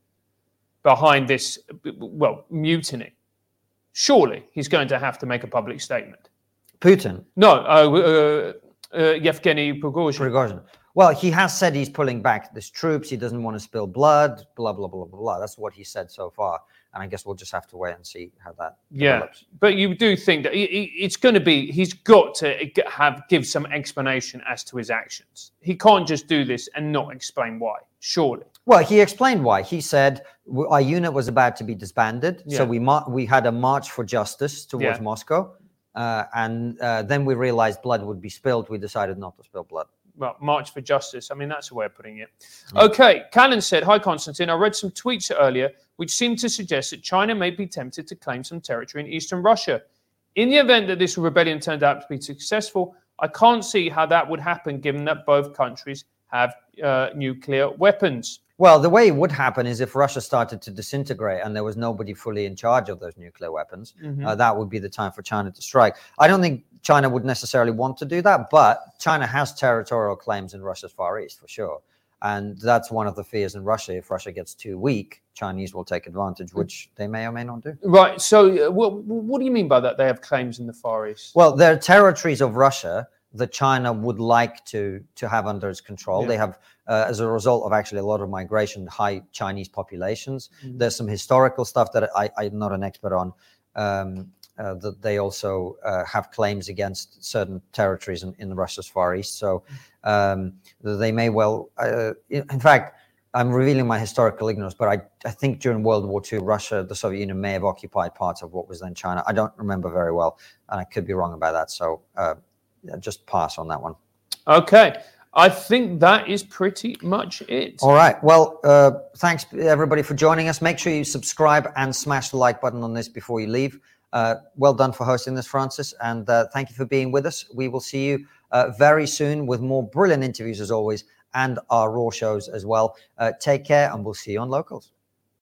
behind this, well, mutiny. Surely he's going to have to make a public statement.
Putin,
No, uh, uh, uh, Yevgeny Prigozhin.
Prigozhin. Well, he has said he's pulling back his troops. He doesn't want to spill blood. Blah blah blah blah blah. That's what he said so far, and I guess we'll just have to wait and see how that
Yeah,
develops.
but you do think that it's going to be. He's got to have give some explanation as to his actions. He can't just do this and not explain why. Surely.
Well, he explained why. He said our unit was about to be disbanded,
Yeah.
so we mar- we had a march for justice towards
Yeah.
Moscow, uh, and uh, then we realized blood would be spilled. We decided not to spill blood.
well, March for Justice. I mean, that's a way of putting it. Okay, Callan said, Hi, Konstantin. I read some tweets earlier which seem to suggest that China may be tempted to claim some territory in eastern Russia. In the event that this rebellion turned out to be successful, I can't see how that would happen given that both countries have uh, nuclear weapons.
Well, the way it would happen is if Russia started to disintegrate and there was nobody fully in charge of those nuclear weapons,
Mhm.
uh, that would be the time for China to strike. I don't think China would necessarily want to do that, but China has territorial claims in Russia's Far East for sure. And that's one of the fears in Russia. If Russia gets too weak, Chinese will take advantage,
Mm.
which they may or may not do.
Right. So, uh, what, what do you mean by that? They have claims in the Far East.
Well, there are territories of Russia that China would like to to have under its control.
Yeah.
They have, uh, as a result of actually a lot of migration, high Chinese populations.
Mhm.
There's some historical stuff that I, I'm not an expert on. Um, that they also uh, have claims against certain territories in, in Russia's Far East. So um, they may well, uh, in in fact, I'm revealing my historical ignorance, but I, I think during World War II, Russia, the Soviet Union may have occupied parts of what was then China. I don't remember very well, and I could be wrong about that. So uh, just pass on that one.
Okay. I think that is pretty much it.
All right. Well, uh, thanks everybody for joining us. Make sure you subscribe and smash the like button on this before you leave. Uh, well done for hosting this, Francis, and uh, thank you for being with us. We will see you uh, very soon with more brilliant interviews as always, and our raw shows as well. Take care, and we'll see you on Locals.